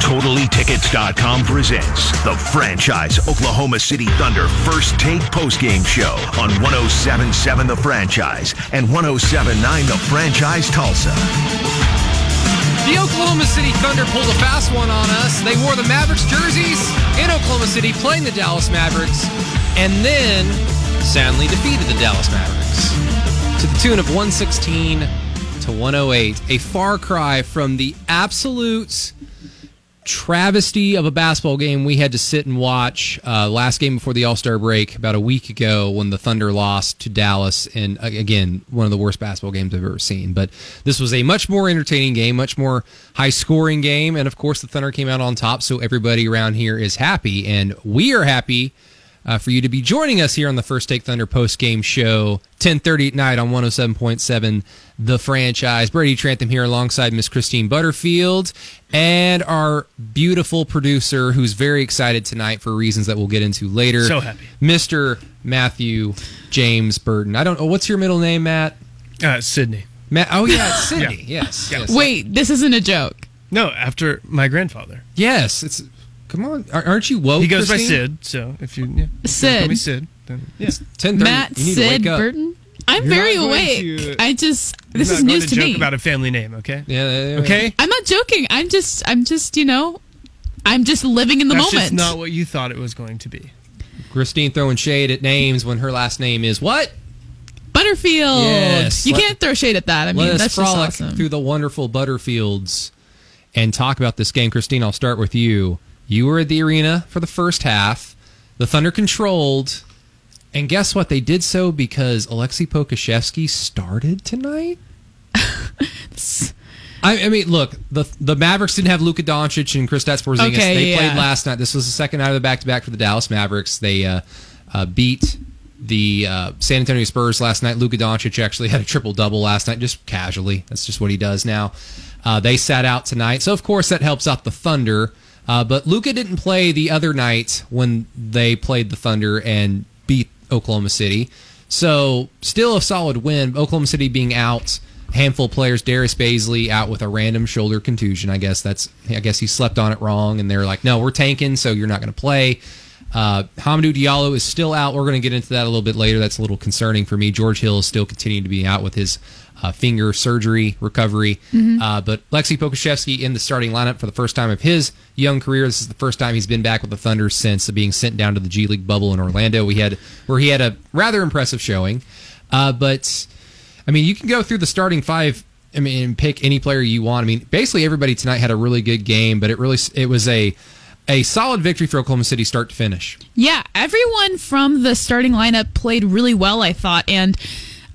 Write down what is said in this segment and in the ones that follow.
TotallyTickets.com presents the franchise Oklahoma City Thunder first take postgame show on 1077 The Franchise and 1079 The Franchise Tulsa. The Oklahoma City Thunder pulled a fast one on us. They wore the Mavericks jerseys in Oklahoma City playing the Dallas Mavericks and then soundly defeated the Dallas Mavericks to the tune of 116 to 108. A far cry from the absolute travesty of a basketball game we had to sit and watch uh, last game before the all-star break about a week ago when the thunder lost to dallas and uh, again one of the worst basketball games i've ever seen. But this was a much more entertaining game much more high scoring game and of course the thunder came out on top so everybody around here is happy and we are happy uh, for you to be joining us here on the First Take Thunder post game show, 10:30 at night on 107.7 The Franchise. Brady Trantham here alongside Miss Christine Butterfield and our beautiful producer who's very excited tonight for reasons that we'll get into later. So happy. Mr. Matthew James Burton. I don't know what's your middle name, Matt? Uh, Sydney. Matt Oh yeah, it's Sydney. Yeah. Yes. Yes. Wait, this isn't a joke. No, after my grandfather. Yes, it's Come on. Aren't you woke? He goes Christine? by Sid, so if you yeah, if you Sid. call me Sid, then yeah. 10:30. Matt You need to Sid wake up. Burton. I'm You're very awake. to- uh, I just this is news to to joke me. about a family name, okay? Yeah, yeah, yeah. Okay. I'm not joking. I'm just I'm just you know I'm just living in the That's moment. just not what you thought it was going to be. Christine throwing shade at names when her last name is what? Butterfield. Yes. You Let- can't throw shade at that. I mean, Let us that's just frolic awesome. through the wonderful Butterfields and talk about this game. Christine, I'll start with you. You were at the arena for the first half. The Thunder controlled. And guess what? They did so because Alexei Pokusevski started tonight. I, I mean, look, the the Mavericks didn't have Luka Doncic and Kristaps Porzingis. Okay, they yeah. played last night. This was the second night of the back to back for the Dallas Mavericks. They uh, uh, beat the uh, San Antonio Spurs last night. Luka Doncic actually had a triple double last night, just casually. That's just what he does now. Uh, they sat out tonight, so of course that helps out the Thunder. Uh, but Luka didn't play the other night when they played the Thunder and beat Oklahoma City. So still a solid win. Oklahoma City being out, handful of players. Darius Bazley out with a random shoulder contusion. I guess that's. I guess he slept on it wrong, and they're like, "No, we're tanking, so you're not going to play." Uh, Hamidou Diallo is still out. We're going to get into that a little bit later. That's a little concerning for me. George Hill is still continuing to be out with his uh, finger surgery recovery. Uh, but Lexi Pokusevski in the starting lineup for the first time of his young career. This is the first time he's been back with the Thunder since being sent down to the G League bubble in Orlando. We had where he had a rather impressive showing. Uh, but I mean, you can go through the starting five. I mean, and pick any player you want. I mean, basically everybody tonight had a really good game, but it really it was a a solid victory for Oklahoma City start to finish. Yeah, everyone from the starting lineup played really well, I thought, and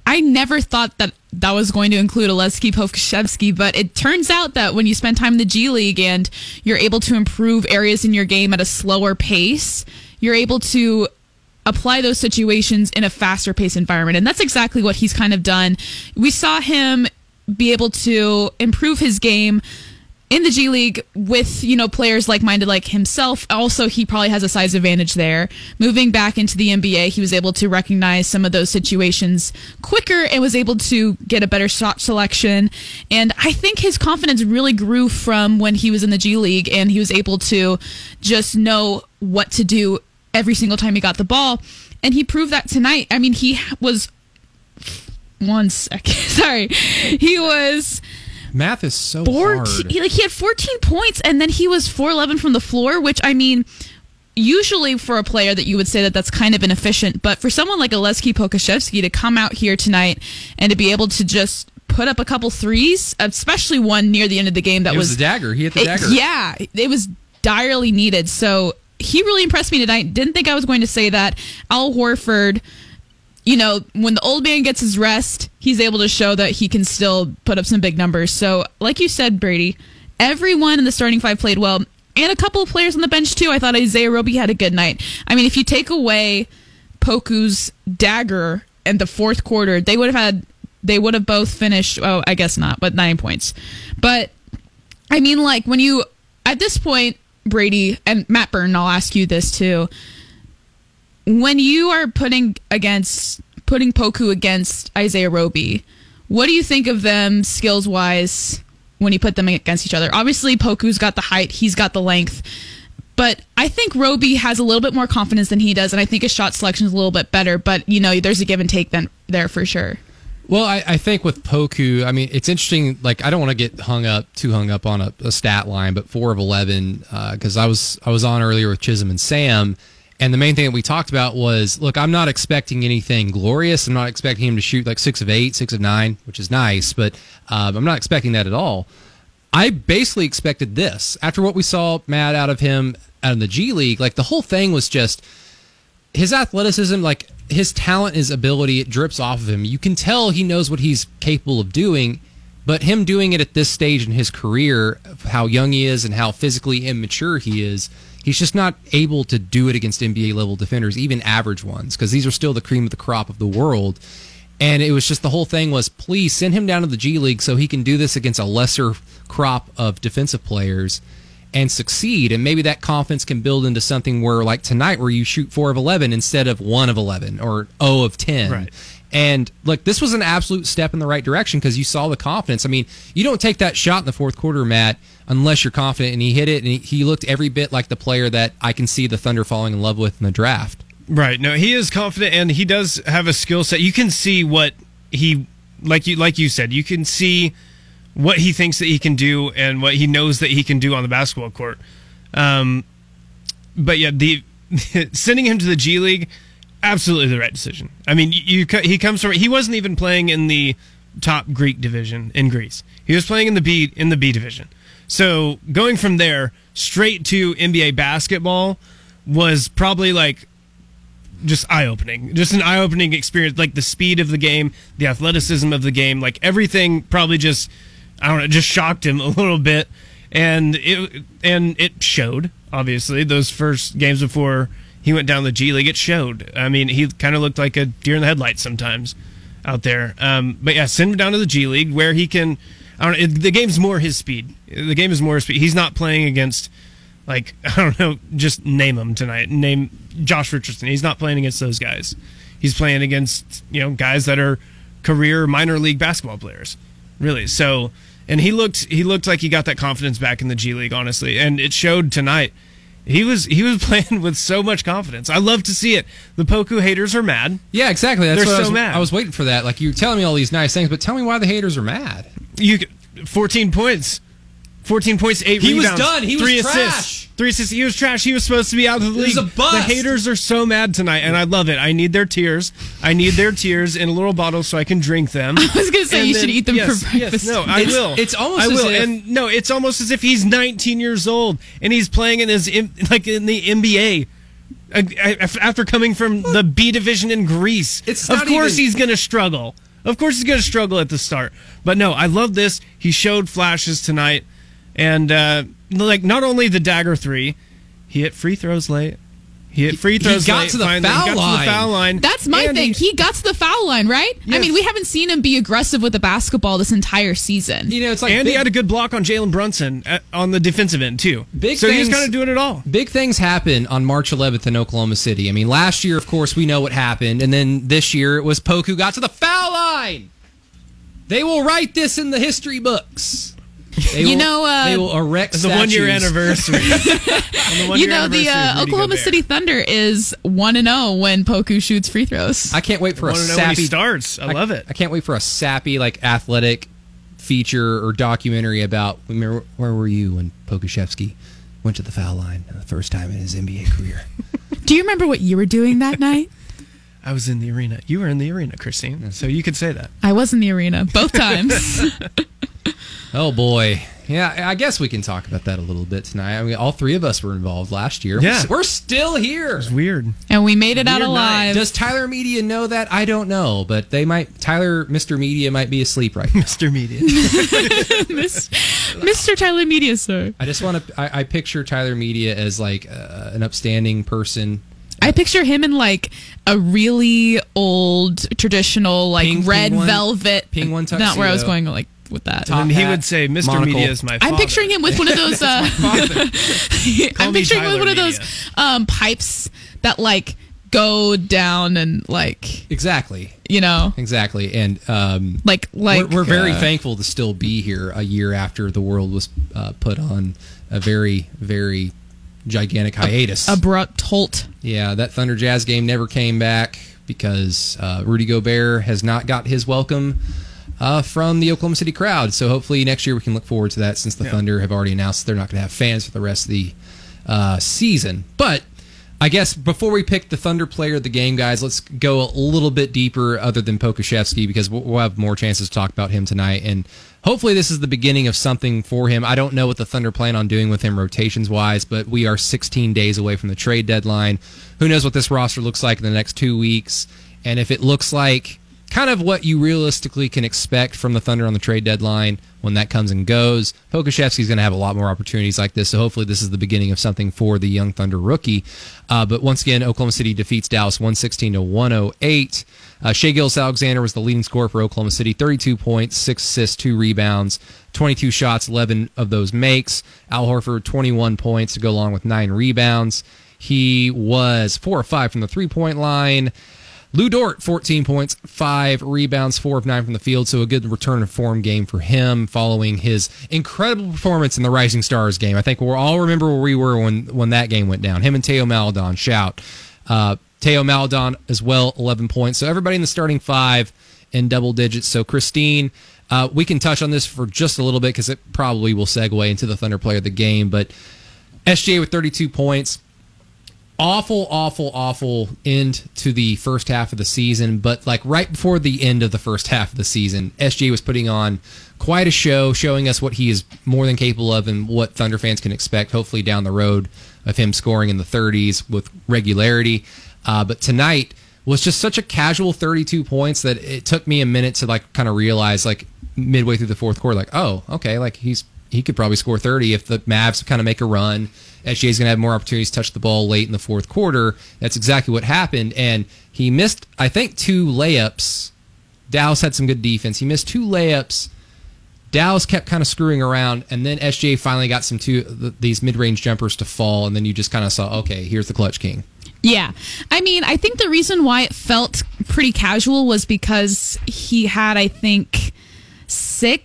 I never thought that that was going to include Oleski Pokusevski, but it turns out that when you spend time in the G League and you're able to improve areas in your game at a slower pace, you're able to apply those situations in a faster paced environment. And that's exactly what he's kind of done. We saw him be able to improve his game in the G League with, you know, players like minded like himself. Also, he probably has a size advantage there. Moving back into the NBA, he was able to recognize some of those situations quicker and was able to get a better shot selection. And I think his confidence really grew from when he was in the G League and he was able to just know what to do every single time he got the ball. And he proved that tonight. I mean, he was one second. Sorry. He was Math is so 14 hard. he, like he had 14 points and then he was 411 from the floor which i mean usually for a player that you would say that that's kind of inefficient but for someone like Oleski Pokusevski to come out here tonight and to be able to just put up a couple threes especially one near the end of the game that it was, was the dagger. He hit the it- dagger. yeah, it was direly needed. So he really impressed me tonight. Didn't think I was going to say that. Al Horford, you know, when the old man gets his rest, he's able to show that he can still put up some big numbers. So, like you said, Brady, everyone in the starting five played well. And a couple of players on the bench too. I thought Isaiah Roby had a good night. I mean, if you take away Poku's dagger and the fourth quarter, they would have had they would have both finished oh, I guess not, but 9 points. But I mean, like when you at this point, Brady and Matt Burton, I'll ask you this too. When you are putting against putting Poku against Isaiah Roby, what do you think of them skills wise when you put them against each other. Obviously, Poku's got the height, he's got the length. But I think Roby has a little bit more confidence than he does, and I think his shot selection is a little bit better. But you know, there's a give and take then there for sure. Well, I, I think with Poku, I mean, it's interesting. Like, I don't want to get hung up too hung up on a, a stat line, but four of eleven uh, because I was I was on earlier with Chisholm and Sam, and the main thing that we talked about was, look, I'm not expecting anything glorious. I'm not expecting him to shoot like six of eight, six of nine, which is nice, but um, I'm not expecting that at all. I basically expected this after what we saw Matt out of him out of the G League. Like the whole thing was just his athleticism, like his talent, his ability, it drips off of him. You can tell he knows what he's capable of doing, but him doing it at this stage in his career, how young he is and how physically immature he is, he's just not able to do it against NBA level defenders, even average ones, because these are still the cream of the crop of the world. And it was just the whole thing was please send him down to the G League so he can do this against a lesser crop of defensive players and succeed. And maybe that confidence can build into something where, like tonight, where you shoot four of 11 instead of one of 11 or O of 10. Right. And look, this was an absolute step in the right direction because you saw the confidence. I mean, you don't take that shot in the fourth quarter, Matt, unless you're confident. And he hit it, and he, looked every bit like the player that I can see the Thunder falling in love with in the draft. Right. No, he is confident and he does have a skill set. You can see what he like you like you said, you can see what he thinks that he can do and what he knows that he can do on the basketball court. Um but yeah, the sending him to the G League absolutely the right decision. I mean, you he comes from he wasn't even playing in the top Greek division in Greece. He was playing in the B in the B division. So, going from there straight to NBA basketball was probably like just eye opening. Just an eye opening experience. Like the speed of the game, the athleticism of the game, like everything probably just I don't know, just shocked him a little bit. And it and it showed, obviously, those first games before he went down the G League, it showed. I mean, he kind of looked like a deer in the headlights sometimes out there. Um, but yeah, send him down to the G League where he can. I don't. The game's more his speed. The game is more his speed. He's not playing against like I don't know, just name him tonight. Name Josh Richardson. He's not playing against those guys. He's playing against you know guys that are career minor league basketball players, really. So, and he looked he looked like he got that confidence back in the G League, honestly, and it showed tonight. He was he was playing with so much confidence. I love to see it. The Poku haters are mad. Yeah, exactly. That's They're what I was, mad. I was waiting for that. Like you're telling me all these nice things, but tell me why the haters are mad. You 14 points. 14 points, 8 He was rebounds. done. He was three trash. assists. Three assists. He was trash. He was supposed to be out of the was league. a bust. The haters are so mad tonight, and I love it. I need their tears. I need their tears in a little bottle so I can drink them. I was gonna say And you then- should eat them yes, for breakfast. Yes, no, I It's- will. it's almost I as will. if- and no, it's almost as if he's 19 years old and he's playing in his like in the NBA. After coming from the B division in Greece, It's of course even- he's going to struggle. Of course he's going to struggle at the start. But no, I love this. He showed flashes tonight, and uh, like not only the dagger three, he hit free throws late. He hit free He throws got late. to the finally. foul he got to line. the foul line. That's my And thing. He got to the foul line, right? I mean, we haven't seen him be aggressive with the basketball this entire season. You know, it's like and big, he had a good block on Jalen Brunson at, on the defensive end too. Big so he's things- kind of doing it all. big things happen on March 11th in Oklahoma City. I mean, last year, of course, we know what happened, and then this year it was Poku who got to the foul line. They will write this in the history books. They You will- know, uh, they will erect It's the one year anniversary. On the one you year know, the anniversary of uh, Oklahoma Gobert. City Thunder is 1 and 0 when Poku shoots free throws. I can't wait for a Want to know when he sappy starts? I love it. I can't wait for a sappy, like athletic feature or documentary about. Remember, where were you when Pokusevski went to the foul line the first time in his NBA career? Do you remember what you were doing that night? I was in the arena. You were in the arena, Christine. So you could say that. I was in the arena both times. Oh boy. Yeah, I guess we can talk about that a little bit tonight. I mean, all three of us were involved last year. Yeah. We're still here. It's weird. and we made it out Weird night. alive. Does Tyler Media know that? I don't know, but they might. Tyler, Mr. Media, might be asleep right now. Mr. Media. Mr. Tyler Media, sir. I just want to. I, I picture Tyler Media as like uh, an upstanding person. I picture him in like a really old traditional like Pink red penguin- velvet penguin Not where I was going like with that. Top and he hat, would say, Mr. monocle. Media is my father. I'm picturing him with one of those. Uh, I'm picturing him with Tyler one of those um, pipes that like go down and like Exactly. you know Exactly. And um, like like we're, we're very uh, thankful to still be here a year after the world was uh, put on a very, very gigantic hiatus. abrupt halt. yeah, that Thunder Jazz game never came back because uh, Rudy Gobert has not got his welcome uh, from the Oklahoma City crowd. So hopefully next year we can look forward to that since the Thunder have already announced they're not going to have fans for the rest of the uh, season. But I guess before we pick the Thunder player of the game, guys, let's go a little bit deeper other than Pokusevski because we'll, we'll have more chances to talk about him tonight. And hopefully this is the beginning of something for him. I don't know what the Thunder plan on doing with him rotations wise, but we are 16 days away from the trade deadline. Who knows what this roster looks like in the next two weeks? And if it looks like kind of what you realistically can expect from the Thunder on the trade deadline when that comes and goes. Pokusevski's going to have a lot more opportunities like this, so hopefully this is the beginning of something for the young Thunder rookie. Uh, but once again, Oklahoma City defeats Dallas 116 to 108. Uh, Shai Gilgeous-Alexander was the leading scorer for Oklahoma City, 32 points, six assists, two rebounds, 22 shots, 11 of those makes. Al Horford 21 points to go along with nine rebounds. He was four or five from the three point line. Lu Dort, 14 points, five rebounds, four of nine from the field. So a good return of form game for him following his incredible performance in the Rising Stars game. I think we'll all remember where we were when, when that game went down. Him and Teo Maledon, shout. Uh, Teo Maledon as well, 11 points. So everybody in the starting five in double digits. So Christine, uh, we can touch on this for just a little bit because it probably will segue into the Thunder player of the game. But SGA with 32 points awful, awful, awful end to the first half of the season. But like right before the end of the first half of the season, SJ was putting on quite a show, showing us what he is more than capable of and what Thunder fans can expect. Hopefully down the road of him scoring in the 30s with regularity. Uh, but tonight was just such a casual 32 points that it took me a minute to like kind of realize like midway through the fourth quarter, like oh okay, like he's he could probably score 30 if the Mavs kind of make a run. SGA's going to have more opportunities to touch the ball late in the fourth quarter. That's exactly what happened. And he missed, I think, two layups. Dallas had some good defense. He missed two layups. Dallas kept kind of screwing around, and then SGA finally got some two these mid range jumpers to fall, and then you just kind of saw, okay, here's the clutch king. Yeah. I mean, I think the reason why it felt pretty casual was because he had, I think, six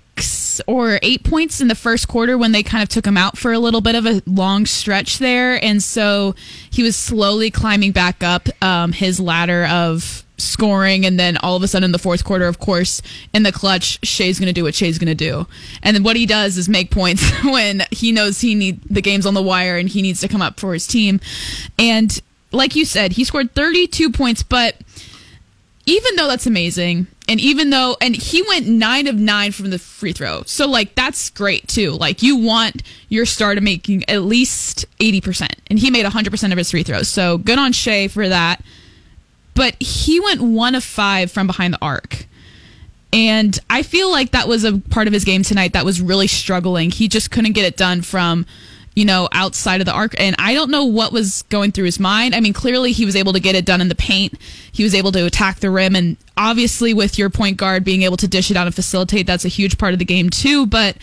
or eight points in the first quarter when they kind of took him out for a little bit of a long stretch there. And so he was slowly climbing back up um, his ladder of scoring. And then all of a sudden in the fourth quarter of course in the clutch Shai's going to do what Shai's going to do. And then what he does is make points when he knows he need the game's on the wire and he needs to come up for his team. And like you said he scored 32 points but even though that's amazing and even though and he went 9 of 9 from the free throw. So like that's great too. Like you want your star to making at least 80% and he made 100% of his free throws. So good on Shai for that. But he went 1 of 5 from behind the arc. And I feel like that was a part of his game tonight that was really struggling. He just couldn't get it done from, you know, outside of the arc. And I don't know what was going through his mind. I mean, clearly he was able to get it done in the paint. He was able to attack the rim. And obviously, with your point guard being able to dish it out and facilitate, that's a huge part of the game, too. But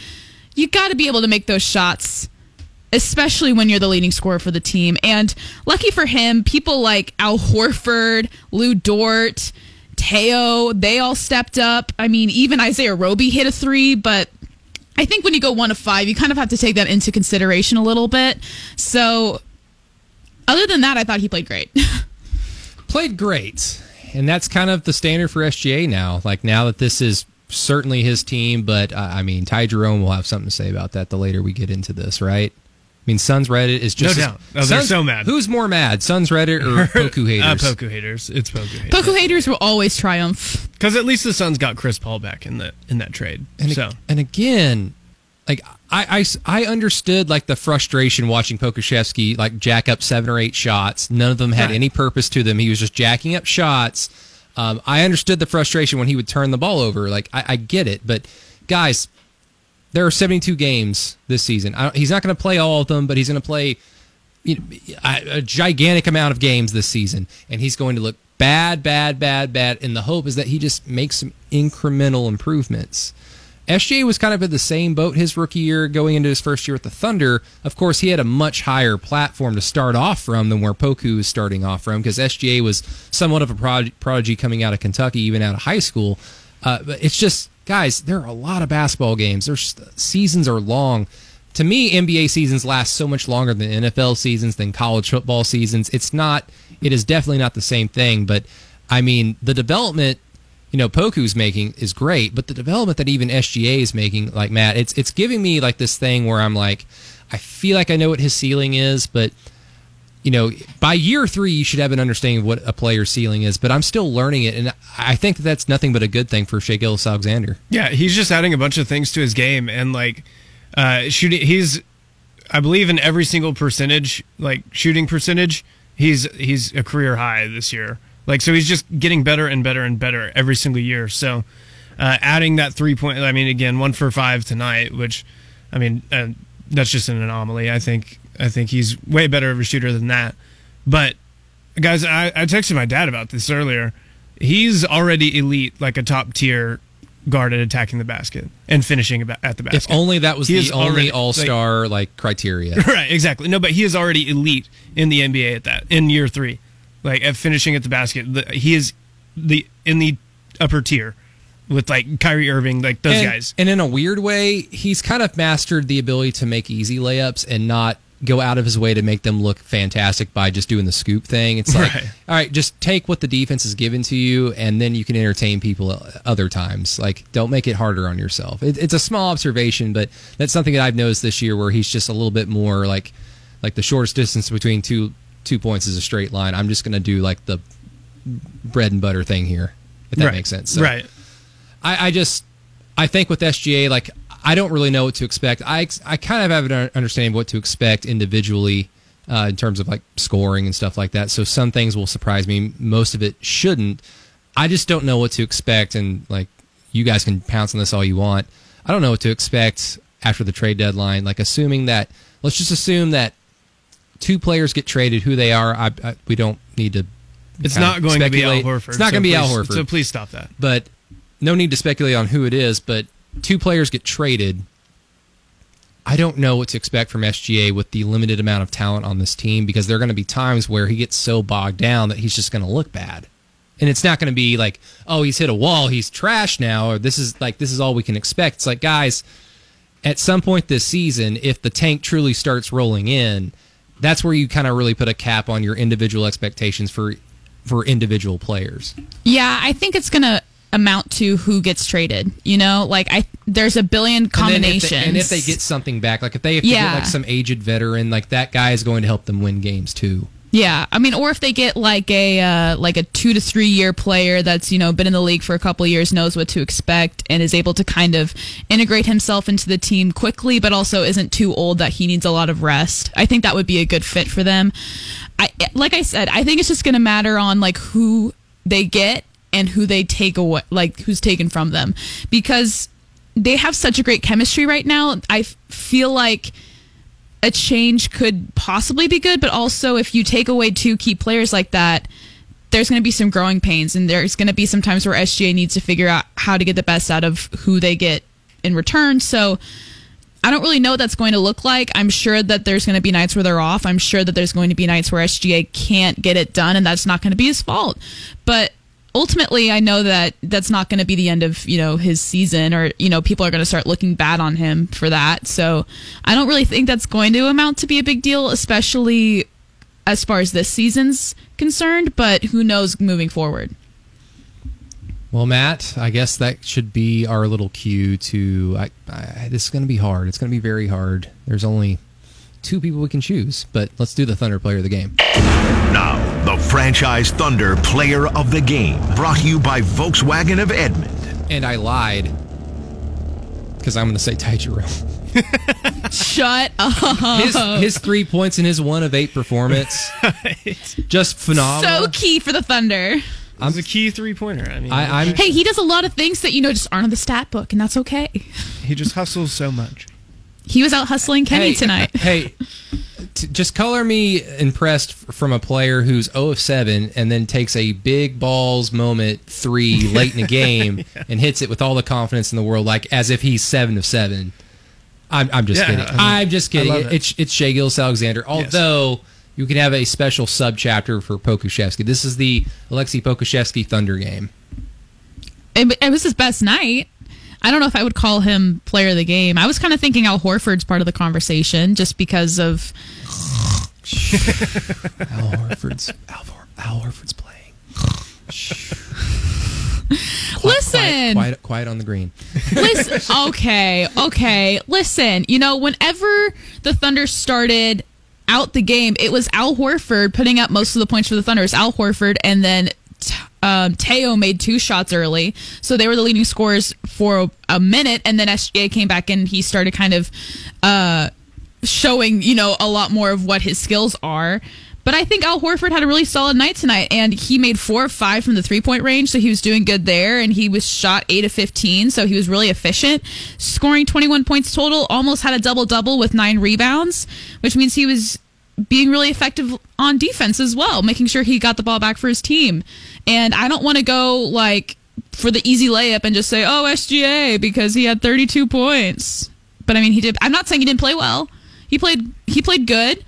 you got to be able to make those shots. Especially when you're the leading scorer for the team. And lucky for him, people like Al Horford, Lu Dort, Teo, they all stepped up. I mean, even Isaiah Roby hit a three, but I think when you go one of five, you kind of have to take that into consideration a little bit. So, other than that, I thought he played great. played great. And that's kind of the standard for SGA now. Like now that this is certainly his team, but uh, I mean, Ty Jerome will have something to say about that the later we get into this, right? I mean, Suns Reddit is just No as- doubt. Oh, they're Suns- so mad. Who's more mad, Suns Reddit or Poku haters? Uh, Poku haters. It's Poku haters. Poku haters will always triumph. Because at least the Suns got Chris Paul back in the in that trade. and, so and again, like I, I, I understood like the frustration watching Pokusevski like jack up seven or eight shots. None of them had Right. any purpose to them. He was just jacking up shots. Um, I understood the frustration when he would turn the ball over. Like I, I get it, but guys, there are 72 games this season. I he's not going to play all of them, but he's going to play you know, a, gigantic amount of games this season, and he's going to look bad, bad, bad, bad. And the hope is that he just makes some incremental improvements. SGA was kind of in the same boat his rookie year going into his first year with the Thunder. Of course, he had a much higher platform to start off from than where Poku is starting off from because SGA was somewhat of a prod- prodigy coming out of Kentucky, even out of high school. Uh, but it's just, guys, there are a lot of basketball games. There's seasons are long. To me, NBA seasons last so much longer than NFL seasons, than college football seasons. It's not. It is definitely not the same thing. But I mean, the development you know Poku's making is great, but the development that even SGA is making, like Matt, it's it's giving me like this thing where I'm like, I feel like I know what his ceiling is, but you know, by year three, you should have an understanding of what a player's ceiling is. But I'm still learning it, and I think that's nothing but a good thing for Shai Gilgeous-Alexander. Yeah, he's just adding a bunch of things to his game, and like uh, shooting, he's I believe in every single percentage, like shooting percentage, he's he's a career high this year. Like so, he's just getting better and better and better every single year. So, uh, adding that three point, I mean, again, one for five tonight, which, I mean, uh, that's just an anomaly. I think I think he's way better of a shooter than that. But guys, I, I texted my dad about this earlier. He's already elite, like a top tier guard at attacking the basket and finishing at the basket. If only that was He the only already- All Star like, criteria. right, exactly. No, but he is already elite in the NBA at that in year three, like at finishing at the basket. The, he is the in the upper tier with like Kyrie Irving, like those and, guys. And in a weird way, he's kind of mastered the ability to make easy layups and not go out of his way to make them look fantastic by just doing the scoop thing. It's like, Right. all right, just take what the defense is given to you, and then you can entertain people other times. Like, don't make it harder on yourself. It, it's a small observation, but that's something that I've noticed this year where he's just a little bit more like, like the shortest distance between two two points is a straight line. I'm just going to do like the bread and butter thing here, if that right. makes sense. So- Right. I, I just I think with SGA, like I don't really know what to expect. I I kind of have an understanding of what to expect individually uh, in terms of like scoring and stuff like that. So some things will surprise me. Most of it shouldn't. I just don't know what to expect, and like you guys can pounce on this all you want. I don't know what to expect after the trade deadline. Like assuming that, let's just assume that two players get traded. Who they are, I, I, we don't need to. It's not going to be Al Horford. It's not so going to be please, Al Horford. So please stop that. but no need to speculate on who it is. But two players get traded. I don't know what to expect from SGA with the limited amount of talent on this team because there are going to be times where he gets so bogged down that he's just going to look bad. And it's not going to be like, oh, he's hit a wall, he's trash now, or this is like this is all we can expect. It's like, guys, at some point this season, if the tank truly starts rolling in, that's where you kind of really put a cap on your individual expectations for for individual players. Yeah, I think it's gonna amount to who gets traded. You know, like I there's a billion And combinations. if they, and if they get something back, like if they to Yeah. get like some aged veteran, like that guy is going to help them win games too. yeah, I mean, or if they get like a uh, like a two to three year player that's you know been in the league for a couple of years, knows what to expect, and is able to kind of integrate himself into the team quickly, but also isn't too old that he needs a lot of rest. I think that would be a good fit for them. I like I said, I think it's just going to matter on like who they get and who they take away, like who's taken from them, because they have such a great chemistry right now. I feel like a change could possibly be good, but also if you take away two key players like that, there's going to be some growing pains, and there's going to be some times where SGA needs to figure out how to get the best out of who they get in return. So I don't really know what that's going to look like. I'm sure that there's going to be nights where they're off. I'm sure that there's going to be nights where SGA can't get it done, and that's not going to be his fault. But ultimately, I know that that's not going to be the end of you know his season, or you know people are going to start looking bad on him for that. So I don't really think that's going to amount to be a big deal, especially as far as this season's concerned. But who knows moving forward? Well, Matt, I guess that should be our little cue to. I, I, this is going to be hard. It's going to be very hard. There's only two people we can choose, but let's do the Thunder player of the game. Now, the franchise Thunder player of the game, brought to you by Volkswagen of Edmond. And I lied because I'm going to say Ty Jerome. Shut up. His, his three points in his one of eight performance, just phenomenal. So key for the Thunder. I'm a key three pointer. I mean, I, I'm Hey, he does a lot of things that you know just aren't on the stat book, and that's okay. he just hustles so much. He was out hustling Kenny hey, tonight. Hey, t- just color me impressed f- from a player who's 0 of 7 and then takes a big balls moment three late in the game and hits it with all the confidence in the world, like as if he's 7 of 7. I'm, I'm just Yeah, kidding. I mean, I'm just kidding. I it. It's it's Shai Gilgeous-Alexander. Although you can have a special sub chapter for Pokusevski. This is the Alexei Pokusevski Thunder game. it, it was his best night. I don't know if I would call him player of the game. I was kind of thinking Al Horford's part of the conversation just because of Al Horford's Al, Hor- Al Horford's playing. listen. Quiet, quiet, quiet on the green. Listen, okay, okay. Listen, you know, whenever the Thunder started out the game, it was Al Horford putting up most of the points for the Thunder. It was Al Horford, and then um, Teo made two shots early, so they were the leading scorers for a, minute, and then SGA came back and he started kind of uh, showing, you know, a lot more of what his skills are. But I think Al Horford had a really solid night tonight, and he made four or five from the three point range, so he was doing good there. And he was shot eight of 15, so he was really efficient, scoring 21 points total, almost had a double double with nine rebounds, which means he was being really effective on defense as well, making sure he got the ball back for his team. And I don't want to go like for the easy layup and just say, oh, SGA, because he had 32 points. But I mean, he did. I'm not saying he didn't play well. He played. He played good.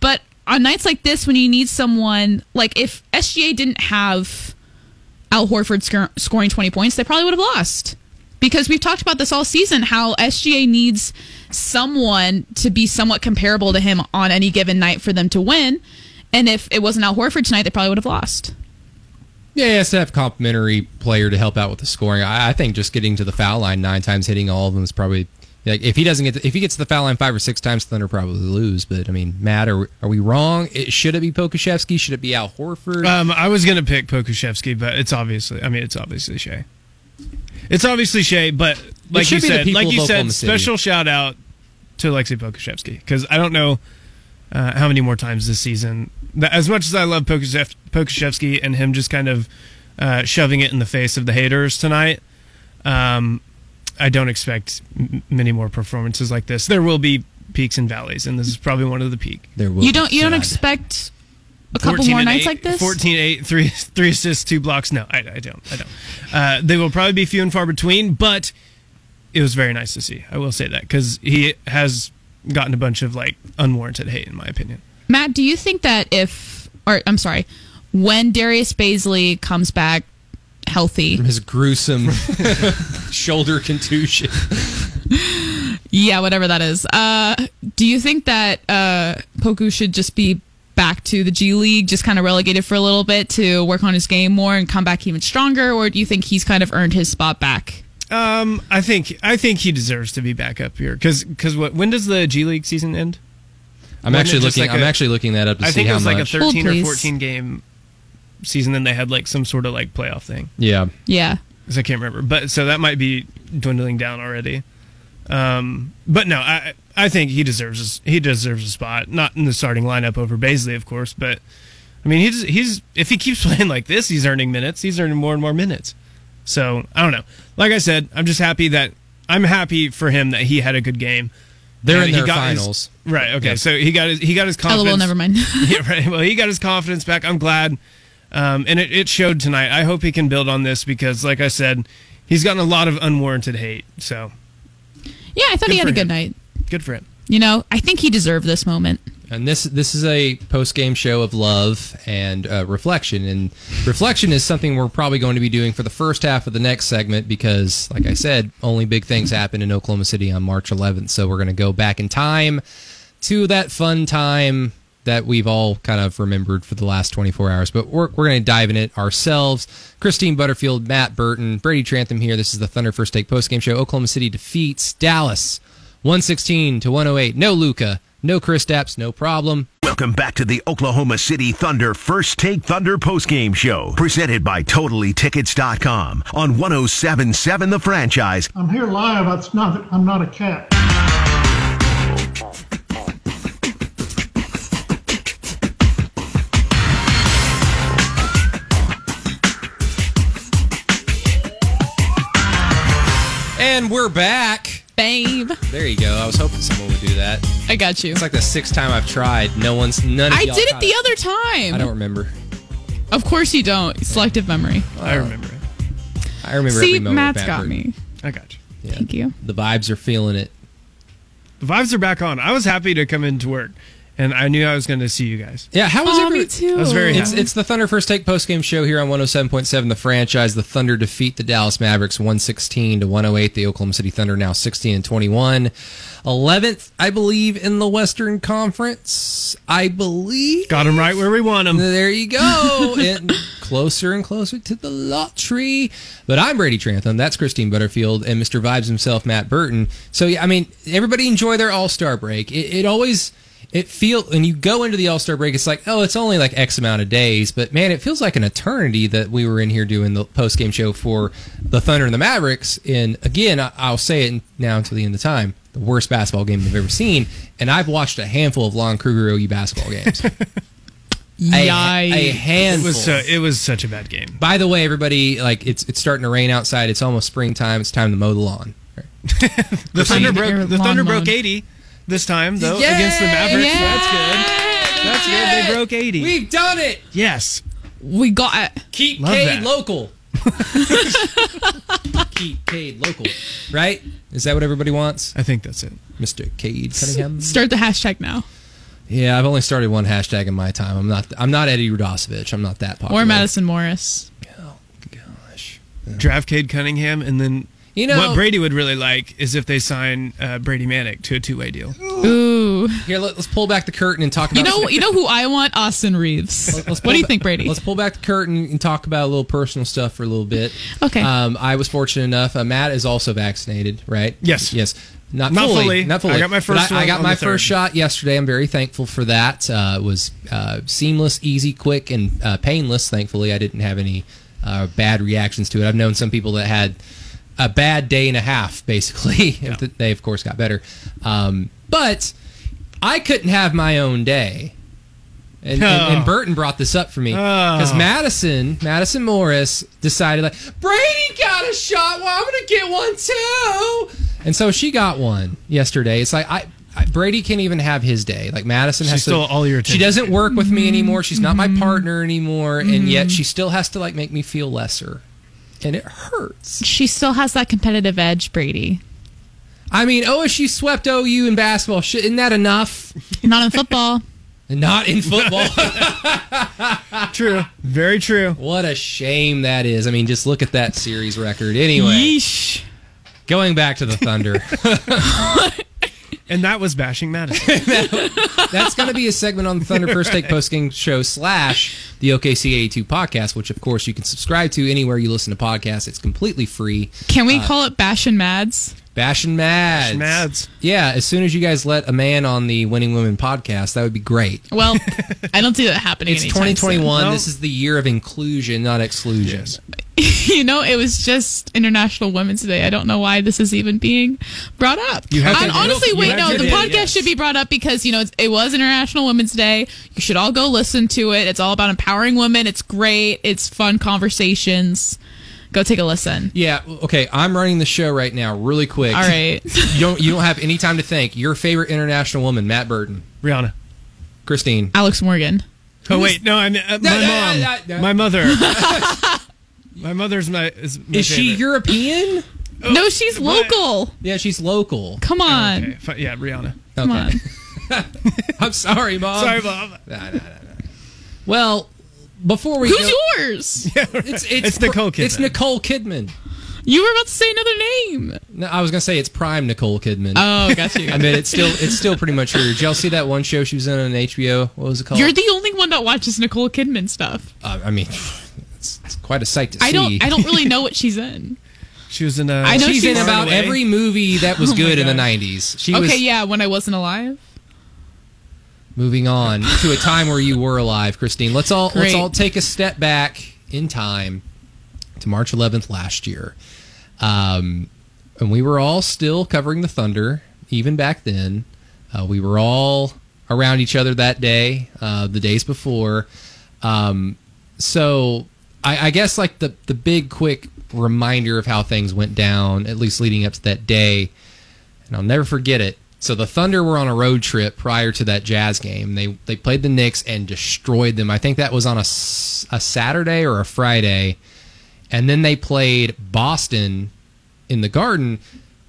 But on nights like this, when you need someone like if SGA didn't have Al Horford sc- scoring 20 points, they probably would have lost. Because we've talked about this all season, how SGA needs someone to be somewhat comparable to him on any given night for them to win. And if it wasn't Al Horford tonight, they probably would have lost. Yeah, he has to have a complimentary player to help out with the scoring. I, I think just getting to the foul line nine times, hitting all of them is probably like if he doesn't get to, if he gets to the foul line five or six times, Thunder probably lose. But I mean, Matt, are, are we wrong? It, should it be Pokusevski? Should it be Al Horford? Um, I was gonna pick Pokusevski, but it's obviously. I mean, it's obviously Shai. It's obviously Shai, but like you should be the said, like of you said, City. special shout out to Alexei Pokusevski because I don't know uh, how many more times this season. That, as much as I love Pokushev- Pokusevski and him just kind of uh, shoving it in the face of the haters tonight, um, I don't expect m- many more performances like this. There will be peaks and valleys, and this is probably one of the peak. there will You don't. You don't expect a couple more nights eight- like this. 14 8 3 3 assists 2 blocks no I, I don't I don't uh, they will probably be few and far between but it was very nice to see I will say that because he has gotten a bunch of like unwarranted hate in my opinion Matt, do you think that if, or I'm sorry, when Darius Bazley comes back healthy, from his gruesome shoulder contusion. yeah, whatever that is, uh, do you think that uh, Poku should just be back to the G League, just kind of relegated for a little bit to work on his game more and come back even stronger, or do you think he's kind of earned his spot back? Um I think I think he deserves to be back up here because because what when does the G League season end I'm Wasn't actually it just looking. like I'm a- actually looking that up to I see think it how was like a 13 Hold, or 14 game season then they had like some sort of like playoff thing yeah, Yeah. because I can't remember. But so that might be dwindling down already. Um, but no, I I think he deserves his, he deserves a spot, not in the starting lineup over Bazley, of course. But I mean, he's he's if he keeps playing like this, he's earning minutes. He's earning more and more minutes. So I don't know. Like I said, I'm just happy that I'm happy for him that he had a good game. they're And in he their got his- finals. right. Okay. Yeah. So he got his he got his confidence. LOL, never mind. yeah, right. Well, he got his confidence back. I'm glad, um, and it, it showed tonight. I hope he can build on this because, like I said, he's gotten a lot of unwarranted hate. So yeah, I thought Good he had a good him. night. good for him. You know, I think he deserved this moment. And this this is a post game show of love and uh, reflection. And reflection is something we're probably going to be doing for the first half of the next segment because, like I said, only big things happen in Oklahoma City on March 11th. So we're going to go back in time to that fun time that we've all kind of remembered for the last 24 hours. But we're, we're going to dive in it ourselves. Christine Butterfield, Matt Burton, Brady Trantham here. This is the Thunder First Take post game show. Oklahoma City defeats Dallas 116 to 108. No Luka, no Kristaps, no problem. Welcome back to the Oklahoma City Thunder First Take Thunder postgame show, presented by TotallyTickets.com on 1077 The Franchise. I'm here live. It's not. I'm not a cat. And we're back. Babe. There you go. I was hoping someone would do that. I got you. It's like the sixth time I've tried. No one's none. Of I y'all did it caught the other time. I don't remember. Of course you don't. Selective memory. I remember it. I remember See, every moment. Matt's of got Bad me. I got you. Yeah. Thank you. The vibes are feeling it. The vibes are back on. I was happy to come into work, and I knew I was going to see you guys. Yeah, how was Oh, every- me too. I was very It's happy. it's the Thunder First Take post game show here on 107.7 the franchise. The Thunder defeat the Dallas Mavericks 116 to 108. The Oklahoma City Thunder now 16 and 21. 11th, I believe, in the Western Conference. I believe. Got them right where we want them. There you go. and closer and closer to the lottery. But I'm Brady Trantham. That's Christine Butterfield and Mr. Vibes himself, Matt Burton. So, yeah, I mean, everybody enjoy their All Star break. It, it always. It feel when you go into the All Star break, it's like, oh, it's only like X amount of days, but man, it feels like an eternity that we were in here doing the post game show for the Thunder and the Mavericks. And again, I, I'll say it now until the end of time: the worst basketball game I've ever seen. And I've watched a handful of Lon Kruger OU basketball games. a, a handful. It was so, it was such a bad game. By the way, everybody, like it's it's starting to rain outside. It's almost springtime. It's time to mow the lawn. The Time Thunder to get your broke. The Thunder mowed. broke eighty this time though Yeah! against the Mavericks. Yeah! That's good. That's good. They broke eighty. We've done it. yes. We got it. Keep Love Cade that. local. Keep Cade local. Right? Is that what everybody wants, I think that's it. Mister Cade Cunningham? Start the hashtag now. Yeah, I've only started one hashtag in my time. I'm not. I'm not Eddie Radosevich. I'm not that popular. Or Madison Morris. Oh gosh. Draft Cade Cunningham, and then You know what Brady would really like is if they sign uh, Brady Manek to a two-way deal. Ooh. Here, let, us pull back the curtain and talk about. You know you know who I want? Austin Reaves. Let's what do you ba- think, Brady? Let's pull back the curtain and talk about a little personal stuff for a little bit. Okay. Um, I was fortunate enough. Uh, Matt is also vaccinated, right? Yes. Yes. Not, Not fully, fully. Not fully. I got my first I, I got my first shot yesterday. I'm very thankful for that. Uh, it was uh, seamless, easy, quick, and uh, painless. Thankfully, I didn't have any uh, bad reactions to it. I've known some people that had a bad day and a half, basically. they, of course, got better. Um, but I couldn't have my own day. And, and, and Oh. Burton brought this up for me because Oh. Madison, Madison Morris decided like Brady got a shot. Well, I'm gonna get one too. And so she got one yesterday. It's like I, I Brady can't even have his day. Like Madison has She to. all your Attention. She doesn't work with me anymore. She's not my partner anymore, and yet she still has to like make me feel lesser, and it hurts. she still has that competitive edge, Brady. I mean, oh, OSU swept OU in basketball. Isn't that enough? Not in football. Not in football. True. Very true. what a shame that is. I mean, just look at that series record. Anyway, Yeesh. going back to the Thunder. And that was bashing Madison. That's going to be a segment on the Thunder First Take Post Game Show slash the OKC 82 podcast, which of course you can subscribe to anywhere you listen to podcasts. It's completely free. Can Uh, we call it Bash and Mads? Bash and Mads. Bash Mads. Yeah, as soon as you guys let a man on the Winning Women podcast, that would be great. Well, I don't see that happening. It's anytime 2021. No. This is the year of inclusion, not exclusion. soon. you know, it was just International Women's Day. I don't know why this is even being brought up. You have And to- honestly, you wait, have no, to the do it, podcast yes. should be brought up because you know it's, it was International Women's Day. You should all go listen to it. It's all about empowering women. It's great. It's fun conversations. Go take a listen. Yeah. Okay. I'm running the show right now, really quick. All right. You don't. You don't have any time to think. Your favorite international woman, Matt Burton, Rihanna. Christine. Alex Morgan. Oh wait, no, I mean uh, my No, no, mom, no, no, no. my mother. my mother's my is, my Is she favorite. European? no, she's what? local. Yeah, she's local. Come on. Okay, yeah, Rihanna. Come Okay. on. I'm sorry, mom. Sorry, mom. Nah, nah, nah, nah. Well, before we Who's go, yours? it's, it's It's Nicole Kidman. It's Nicole Kidman. You were about to say another name. No, I was gonna say it's prime Nicole Kidman. Oh, got you. I mean, it's still it's still pretty much her. Did y'all see that one show she was in on HBO? What was it called? You're the only one that watches Nicole Kidman stuff. uh, I mean, it's, it's quite a sight to see. I see. don't. I don't really know what she's in. She was in. Uh, I know she's, in about Away. every movie that was Oh my good in the '90s. She Okay, was yeah. When I wasn't alive. moving on to a time where you were alive, Christine. Let's all let's all take a step back in time to March 11th last year, um, and we were all still covering the Thunder even back then. Uh, we were all around each other that day, uh, the days before. Um, so I, I guess like the the big quick reminder of how things went down, at least leading up to that day. and I'll never forget it. So the Thunder were on a road trip prior to that Jazz game. They they played the Knicks and destroyed them. I think that was on a, a Saturday or a Friday, and then they played Boston in the Garden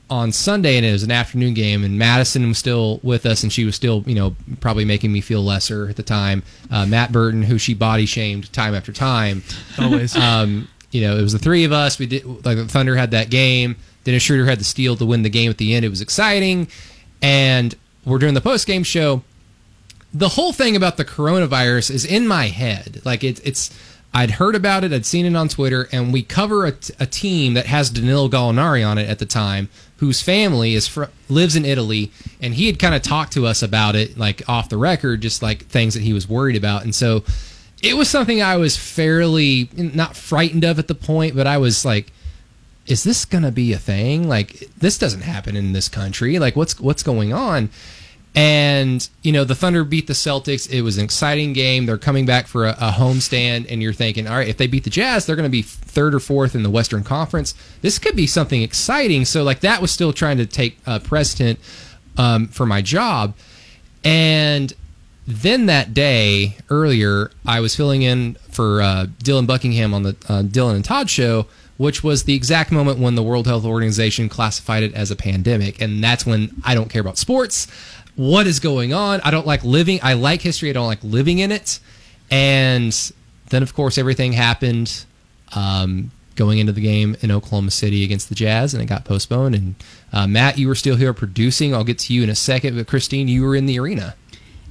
on Sunday, and it was an afternoon game. And Madison was still with us, and she was still, you know, probably making me feel lesser at the time. Uh, Matt Burton, who she body shamed time after time, Always. um, you know, it was the three of us. We did like the Thunder had that game. Dennis Schroeder had the steal to win the game at the end. It was exciting, and we're doing the post game show. The whole thing about the coronavirus is in my head. Like it, it's, I'd heard about it, I'd seen it on Twitter, and we cover a, team that has Danilo Gallinari on it at the time, whose family is fr- lives in Italy, and he had kind of talked to us about it, like off the record, just like things that he was worried about, and so it was something I was fairly not frightened of at the point, but I was like, is this gonna be a thing? Like this doesn't happen in this country. Like what's what's going on? And you know the Thunder beat the Celtics. It was an exciting game. They're coming back for a, a homestand, and you're thinking, all right, if they beat the Jazz, they're going to be third or fourth in the Western Conference. This could be something exciting. So like that was still trying to take uh, precedent um, for my job, and then that day earlier, I was filling in for uh, Dylan Buckingham on the uh, Dylan and Todd show, which was the exact moment when the World Health Organization classified it as a pandemic. And that's when I don't care about sports. What is going on? I don't like living. I like history. I don't like living in it. And then, of course, everything happened um, going into the game in Oklahoma City against the Jazz, and it got postponed. And uh, Matt, you were still here producing. I'll get to you in a second. But Christine, you were in the arena.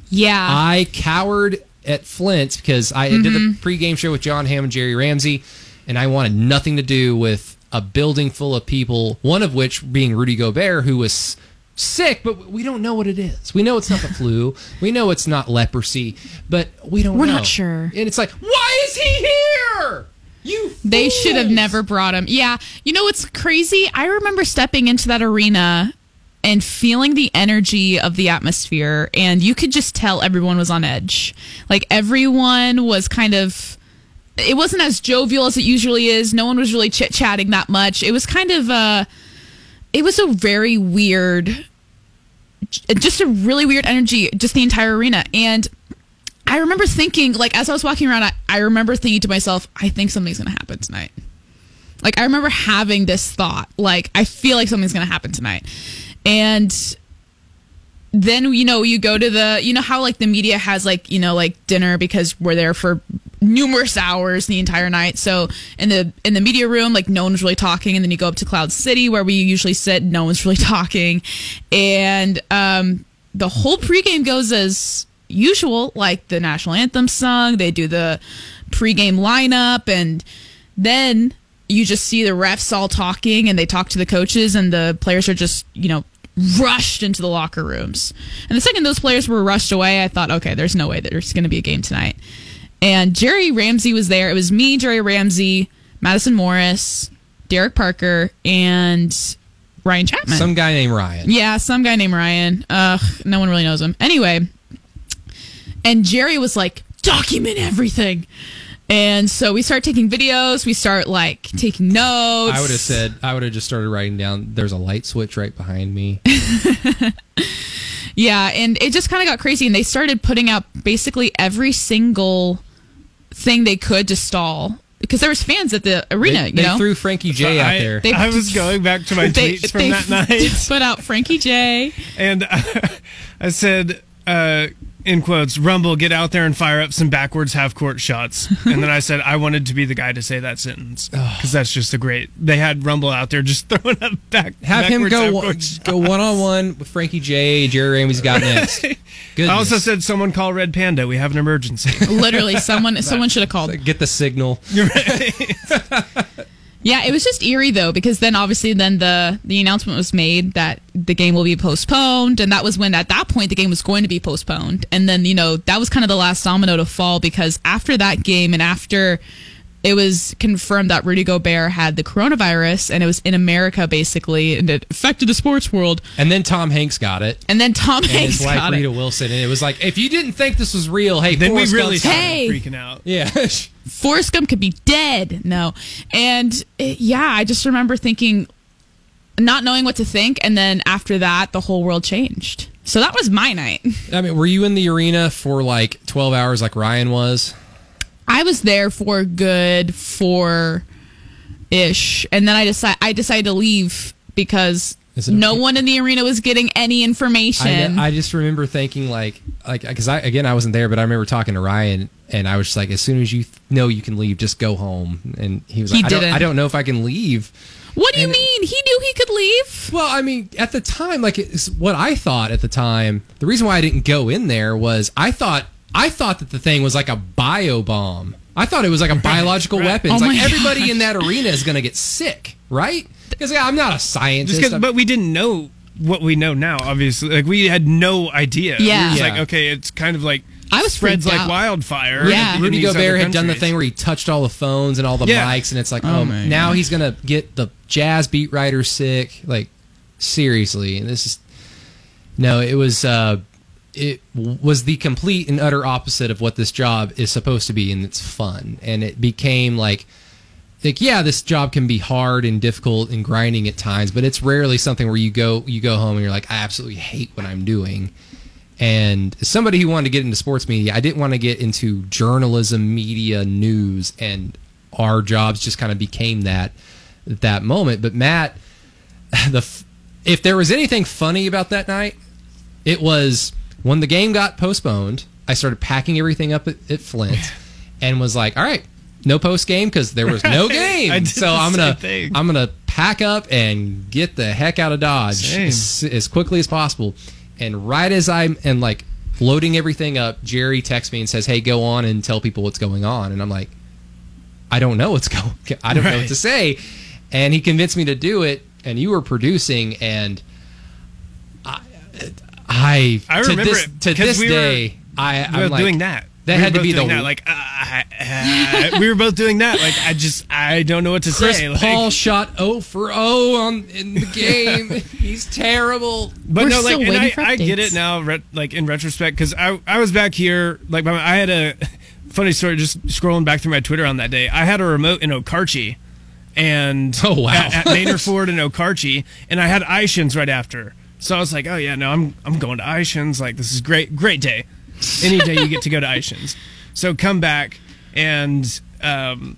Yeah. I cowered at Flint because I did the pregame show with John Hamm and Jerry Ramsey, and I wanted nothing to do with a building full of people. One of which being Rudy Gobert, who was sick, but we don't know what it is. We know it's not the flu. We know it's not leprosy, but we don't. Know We're know. not sure. And it's like, why is he here? You. They should have never brought him. Yeah. You know what's crazy? I remember stepping into that arena and feeling the energy of the atmosphere, and you could just tell everyone was on edge. Like everyone was kind of. It wasn't as jovial as it usually is. No one was really chit chatting that much. It was kind of uh It was a very weird, just a really weird energy, just the entire arena. And I remember thinking, like, as I was walking around, I, I remember thinking to myself, I think something's going to happen tonight. Like, I remember having this thought, like, I feel like something's going to happen tonight. And then, you know, you go to the, you know, how like the media has like, you know, like dinner because we're there for numerous hours the entire night. So in the in the media room, like no one's really talking, and then you go up to Cloud City where we usually sit, no one's really talking, and um, the whole pregame goes as usual, like the national anthem sung. They do the pregame lineup, and then you just see the refs all talking, and they talk to the coaches, and the players are just you know rushed into the locker rooms. And the second those players were rushed away, I thought, okay, there's no way that there's going to be a game tonight. And Jerry Ramsey was there. It was me, Jerry Ramsey, Madison Morris, Derek Parker, and Ryan Chapman. Some guy named Ryan. Yeah, some guy named Ryan. Ugh, no one really knows him. Anyway, and Jerry was like, document everything. And so we start taking videos. We start like taking notes. I would have said I would have just started writing down. There's a light switch right behind me. Yeah, and it just kind of got crazy, and they started putting out basically every single thing they could to stall because there was fans at the arena. They, you they know, threw Frankie J out I, there. They- I was going back to my they, tweets from they that night, put out Frankie J. and I said, uh, in quotes, "Rumble, get out there and fire up some backwards half court shots." And then I said, I wanted to be the guy to say that sentence because that's just a great. They had Rumble out there just throwing up back. Have him go one, go one on one with Frankie J. Jerry Ramsey's got next. Goodness. I also said, "Someone call Red Panda. We have an emergency." Literally, someone someone should have called. get the signal. Yeah, it was just eerie though because then obviously then the the announcement was made that the game will be postponed and that was when at that point the game was going to be postponed. And then you know that was kind of the last domino to fall because after that game and after it was confirmed that Rudy Gobert had the coronavirus and it was in America basically and it affected the sports world And then Tom Hanks got it. and then Tom And Hanks his wife got Rita it. Wilson, and it was like, if you didn't think this was real, hey, then we really Gump's- started Hey. freaking out. yeah. Forrest Gump could be dead. No. And it, yeah, I just remember thinking, not knowing what to think, and then after that, the whole world changed. So that was my night. I mean, were you in the arena for like 12 hours like Ryan was? I was there for a good four ish, and then I decide I decided to leave because no okay? one in the arena was getting any information. I just remember thinking like like because I again I wasn't there, but I remember talking to Ryan and I was just like, as soon as you th- know you can leave, just go home. And he was He like, I don't, didn't. I don't know if I can leave. what do you and- mean? He knew he could leave. Well, I mean, at the time, like what I thought at the time. The reason why I didn't go in there was I thought I thought that the thing was like a bio bomb. I thought it was like a biological weapon. Oh It's like my everybody in that arena is going to get sick, right? Because yeah, I'm not a scientist. Just 'cause- but we didn't know what we know now. Obviously, like we had no idea. Yeah. it was Yeah. like okay, it's kind of like I was spreads like out. wildfire. Yeah. Rudy these Gobert had done the thing where he touched all the phones and all the Yeah. mics, and it's like, Oh oh, my now he's gonna get the jazz beat writer sick. Like, seriously, and this is no. It was uh, it was the complete and utter opposite of what this job is supposed to be, and it's fun, and it became like. Like yeah, this job can be hard and difficult and grinding at times, but it's rarely something where you go you go home and you're like, I absolutely hate what I'm doing. And somebody who wanted to get into sports media, I didn't want to get into journalism, media, news, and our jobs just kind of became that at that moment. But Matt, the if there was anything funny about that night, it was when the game got postponed. I started packing everything up at, at Flint, and was like, "All right, no post game because there was no game. I did so I'm gonna thing. I'm gonna pack up and get the heck out of Dodge as, as quickly as possible. And right as I'm and like loading everything up, Jerry texts me and says, "Hey, go on and tell people what's going on." And I'm like, "I don't know what's going. I don't know what to say." And he convinced me to do it. And you were producing, and I, I, I to remember this, it, to 'cause this we were- day, I, We were I'm like, doing that. That We were had to both be the doing that. Like uh, uh, we were both doing that. Like I just I don't know what to Chris say. Like, Paul shot 0 for 0 on in the game. He's terrible. But We're no, like, still and waiting I, for I get updates. it now, re- like in retrospect, because I, I was back here, like, my- I had a funny story just scrolling back through my Twitter on that day. I had a remote in Okarche, and Oh, wow. at, at Maynard Ford in Okarche, and I had Eischen's right after. So I was like, oh yeah, no, I'm I'm going to Eischen's. Like, this is great, great day. Any day you get to go to Eischen's. So come back and. um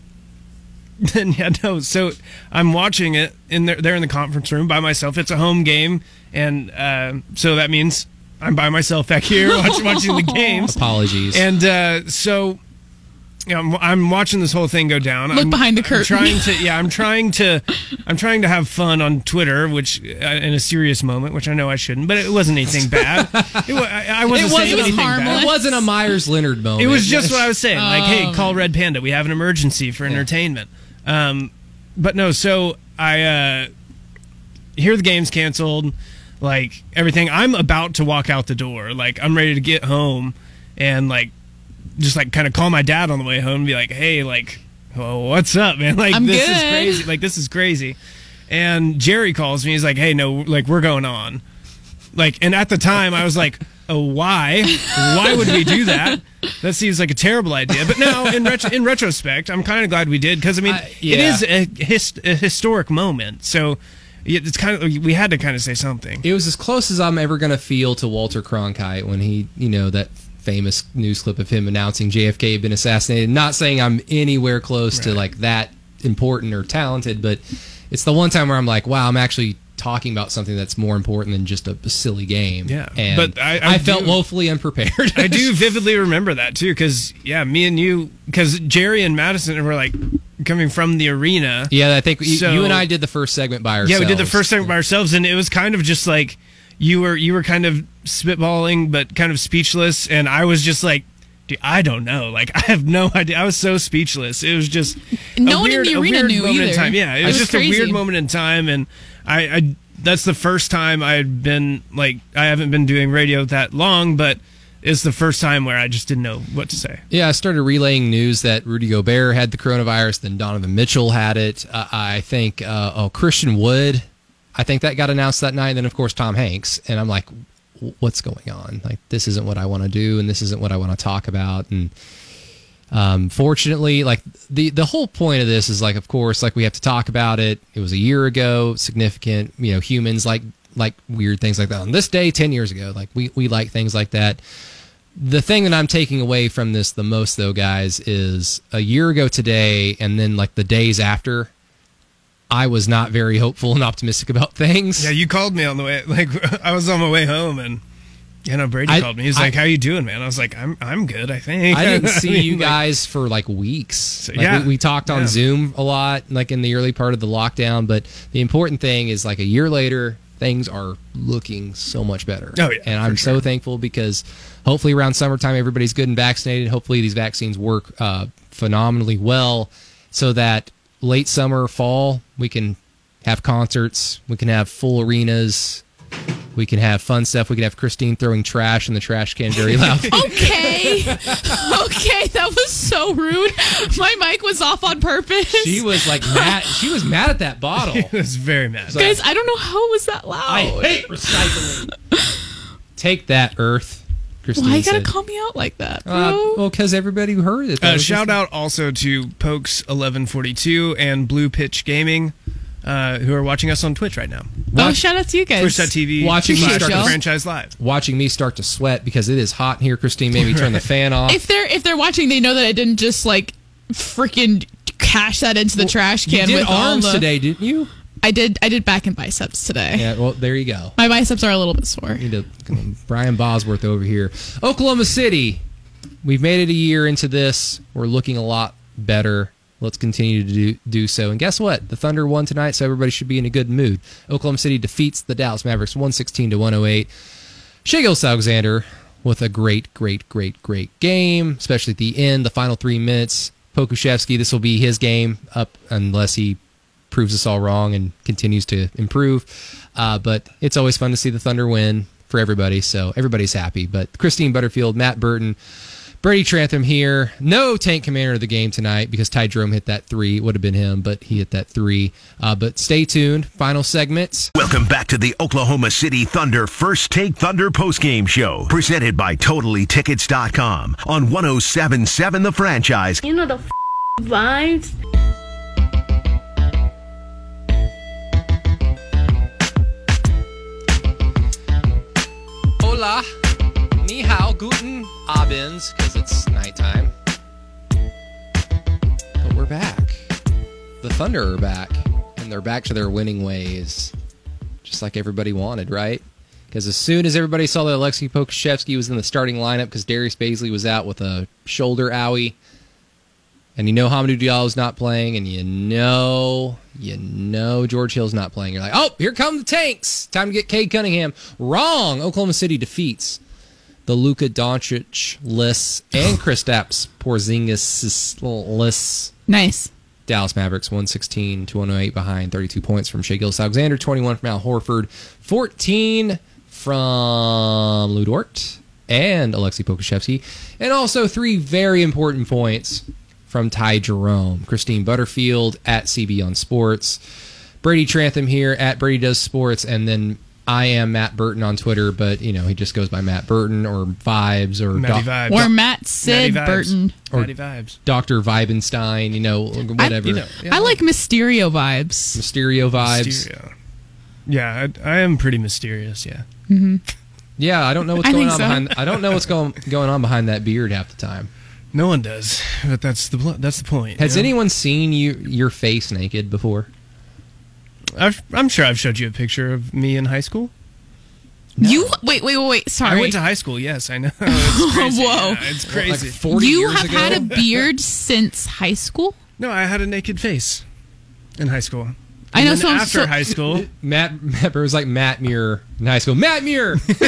then yeah no so i'm watching it in there, there in the conference room by myself it's a home game and uh, so that means i'm by myself back here watch, watching the games Apologies. and uh, so you know, I'm, I'm watching this whole thing go down Look I'm, behind the I'm curtain. trying to yeah i'm trying to i'm trying to have fun on twitter which uh, in a serious moment which i know i shouldn't but it wasn't anything bad it, I, I wasn't It was- saying it anything harmless. bad it wasn't a Meyers Leonard moment. it was just what I was saying. Like, Oh, hey, call Red Panda. We have an emergency for entertainment. Um, but no, so I uh, hear the game's canceled. Like everything, I'm about to walk out the door. Like I'm ready to get home, and like just like kind of call my dad on the way home and be like, hey, like, oh, what's up, man? Like I'm this is crazy. Like this is crazy. And Jerry calls me. He's like, hey, no, like we're going on like and at the time i was like oh why why would we do that that seems like a terrible idea but now in, retro- in retrospect i'm kind of glad we did because i mean I- it yeah. is a, his- a historic moment so yeah, it's kind of we had to kind of say something It was as close as I'm ever going to feel to Walter Cronkite when he, you know, that famous news clip of him announcing JFK had been assassinated. Not saying I'm anywhere close to like that important or talented, but it's the one time where I'm like, wow, I'm actually talking about something that's more important than just a, silly game. Yeah, and but I- I felt do- woefully unprepared. i do vividly remember that too because yeah me and you because jerry and madison were like coming from the arena yeah, I think you, So- you and I did the first segment by ourselves. Yeah, we did the first segment by ourselves, and it was kind of just like you were you were kind of spitballing, but kind of speechless, and I was just like. Dude, I don't know. Like I have no idea. I was so speechless. It was just No a one in the arena weird knew moment in time. Yeah, it It was was just a weird moment in time, and I, I that's the first time I had been like I haven't been doing radio that long, but it's the first time where I just didn't know what to say. Yeah, I started relaying news that Rudy Gobert had the coronavirus, then Donovan Mitchell had it. Uh, I think, uh, oh, Christian Wood, I think that got announced that night. And then, of course, Tom Hanks. And I'm like, what's going on? Like, this isn't what I want to do, and this isn't what I want to talk about. And Um, fortunately, like the the whole point of this is like, of course, like we have to talk about it. It was a year ago, significant. You know, humans like like weird things like that. On this day, ten years ago, like we we like things like that. The thing that I'm taking away from this the most, though, guys, is a year ago today, and then like the days after. I was not very hopeful and optimistic about things. Yeah, you called me on the way. Like I was on my way home, and you know Brady I- called me. He's I- like, "How you doing, man?" I was like, "I'm I'm good. I think." I didn't see mean, you like, guys for like weeks. Like, yeah. we, we talked on Yeah. Zoom a lot, like in the early part of the lockdown. But the important thing is, like a year later, things are looking so much better. Oh, yeah, and I'm so thankful because hopefully around summertime everybody's good and vaccinated. Hopefully these vaccines work uh, phenomenally well, so that late summer, fall we can have concerts, we can have full arenas. We can have fun stuff. We can have Christine throwing trash in the trash can very loud. Okay. okay, that was so rude. My mic was off on purpose. She was like mad. She was mad at that bottle. I was very mad. Guys, I don't know how it was that loud. I hate recycling. Take that, Earth. Christine Why you gotta said. call me out like that, bro? Uh, well, because everybody heard it. Uh, shout just- out also to Pokes eleven forty two and Blue Pitch Gaming, uh, who are watching us on Twitch right now. oh, shout out to you guys. Twitch.tv Watching me start the franchise live. watching me start to sweat because it is hot in here. Christine made me turn the fan off. If they're if they're watching, they know that I didn't just like freaking cash that into the trash you can did with all arms the. today, didn't you? I did. I did back and biceps today. Yeah. Well, there you go. My biceps are a little bit sore. To, Brian Bosworth over here. Oklahoma City. We've made it a year into this. We're looking a lot better. Let's continue to do, do so. And guess what? The Thunder won tonight, so everybody should be in a good mood. Oklahoma City defeats the Dallas Mavericks 116 to 108. Shai Gilgeous-Alexander with a great, great, great, great game, especially at the end, the final three minutes. Pokusevski, this will be his game up unless he proves us all wrong and continues to improve. Uh, but it's always fun to see the Thunder win for everybody, so everybody's happy. But Christine Butterfield, Matt Burton, Brady Trantham here. No tank commander of the game tonight because Ty Jerome hit that three. It would have been him, but he hit that three. Uh, but stay tuned. Final segments. Welcome back to the Oklahoma City Thunder First Take Thunder postgame show, presented by TotallyTickets.com on 1077 The Franchise. You know the f- vibes. Hola, ni hao, guten abends, because it's nighttime. But we're back. The Thunder are back, and they're back to their winning ways, just like everybody wanted, right? Because as soon as everybody saw that Alexei Pokusevski was in the starting lineup because Darius Bazley was out with a shoulder owie, and you know Hamidou Diallo's not playing, and you know, you know George Hill's not playing. You're like, oh, here come the tanks. Time to get Cade Cunningham. Wrong. Oklahoma City defeats the Luka Doncic lists and Kristaps Porzingis lists. Nice. Dallas Mavericks 116 to 108 behind 32 points from Shai Gilgeous-Alexander, 21 from Al Horford, 14 from Lu Dort and Alexei Pokusevski, and also three very important points from Ty Jerome, Christine Butterfield at CB on Sports, Brady Trantham here at Brady Does Sports, and then I am Matt Burton on Twitter, but you know he just goes by Matt Burton or Vibes or Matty Doc- vibes. Or Matt Sid Matty vibes. Burton. Or- Matty vibes. Doctor Vibenstein, you know whatever. You know, yeah. I like Mysterio vibes. Mysterio vibes. Mysterio. Yeah, I, I am pretty mysterious. Yeah. Mm-hmm. Yeah, I don't know what's going on so. behind. I don't know what's going going on behind that beard half the time. No one does, but that's the pl- that's the point. Has you know? anyone seen you your face naked before? I've, I'm sure I've showed you a picture of me in high school. You wait, wait, wait, wait. Sorry. I went to high school. Yes, I know. It's crazy. Whoa. Yeah, it's crazy. Like forty you years have ago. had a beard since high school. no, I had a naked face in high school. I know so- after so- high school, Matt. Matt it was like Matt Muir in high school. Matt Muir.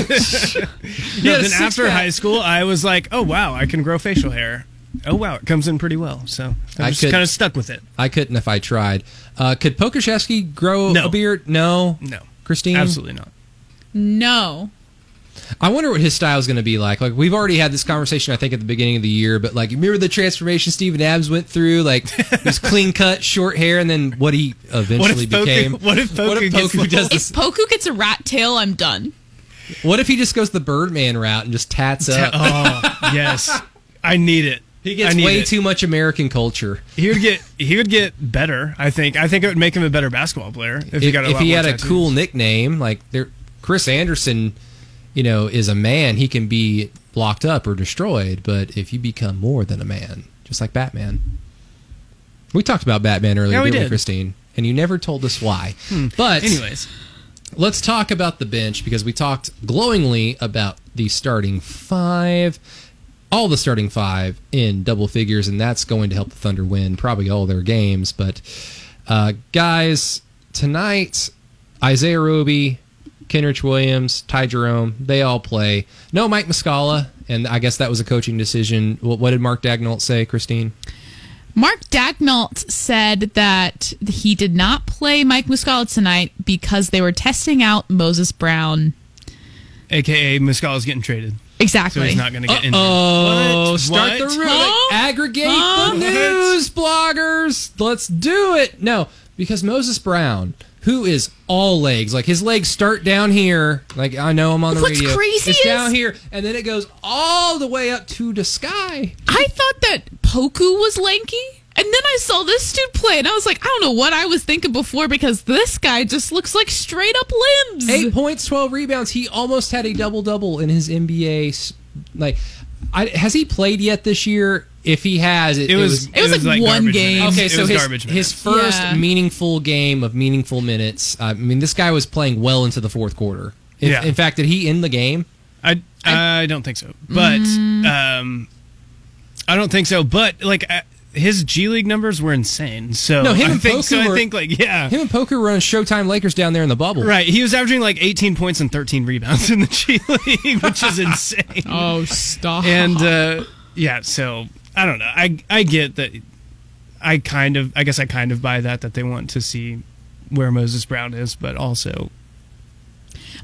no, then after pack. high school, I was like, oh wow, I can grow facial hair. Oh wow, it comes in pretty well. So I I just kind of stuck with it. I couldn't if I tried. Uh, could Pokusevski grow No. a beard? No. No, Christine. absolutely not. No. I wonder what his style is going to be like. Like we've already had this conversation, I think, at the beginning of the year. But like, remember the transformation Steven Adams went through? Like his clean cut, short hair, and then what he eventually Poku- became. what if Poku gets Poku does If? Poku gets a rat tail, I'm done. What if he just goes the Birdman route and just tats up? Oh yes, I need it. He I gets need way it. too much American culture. He would get he would get better. I think. I think it would make him a better basketball player if, he got a if lot he more had a cool nickname like there, Chris Andersen, you know, is a man. He can be locked up or destroyed. But if you become more than a man, just like Batman, we talked about Batman earlier, Yeah, we didn't we. Christine? And you never told us why. But Anyways, let's talk about the bench because we talked glowingly about the starting five, all the starting five in double figures, and that's going to help the Thunder win probably all their games. But uh, guys, tonight Isaiah Roby, Kenrich Williams, Ty Jerome, they all play. No Mike Muscala, and I guess that was a coaching decision. What, what did Mark Daigneault say, Christine? Mark Daigneault said that he did not play Mike Muscala tonight because they were testing out Moses Brown. aka Muscala's getting traded, Exactly. so Exactly. he's not going to get in. Oh, start What? the room. Huh? Aggregate Huh? the news, bloggers. Let's do it. No, because Moses Brown, who is all legs, like his legs start down here. Like I know I'm on the What's radio. crazy it's is- down here, and then it goes all the way up to the sky. I thought that Poku was lanky. And then I saw this dude play, and I was like, I don't know what I was thinking before because this guy just looks like straight up limbs. Eight points, twelve rebounds. He almost had a double double in his NBA. Like, I, has he played yet this year? If he has, it, It was. It was like one garbage game. minutes. Okay, so his, garbage his first Yeah. meaningful game of meaningful minutes. I mean, this guy was playing well into the fourth quarter. If- Yeah. In fact, did he end the game? I I don't think so, but Mm. um, I don't think so. But like uh, his G League numbers were insane. So No, him I and think Poku so. I think like yeah, Him and Poku run Showtime Lakers down there in the bubble. right. He was averaging like 18 points and 13 rebounds in the G League, which is insane. oh, stop. and uh, yeah, so I don't know. I I get that. I kind of, I guess I kind of buy that that they want to see where Moses Brown is, but also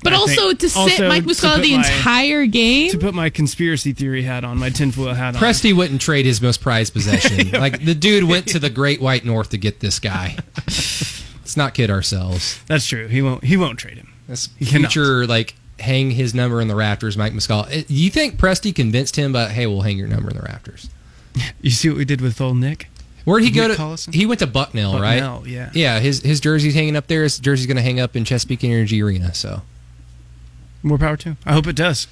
but I also think- to sit also Mike to Muscala put the my- entire game. to put my conspiracy theory hat on, my tinfoil hat on. Presty wouldn't trade his most prized possession. like the dude went to the Great White North to get this guy. Let's not kid ourselves. That's true. He won't. He won't trade him. This He cannot. future like hang his number in the rafters, Mike Muscala. Eh, You think Presty convinced him? But hey, we'll hang your number in the rafters. You see what we did with old Nick? Where'd he go Nick to? Collison? He went to Bucknell, right? Bucknell, yeah. Yeah, his his jersey's hanging up there. His jersey's going to hang up in Chesapeake Energy Arena. So More power to. I hope it does.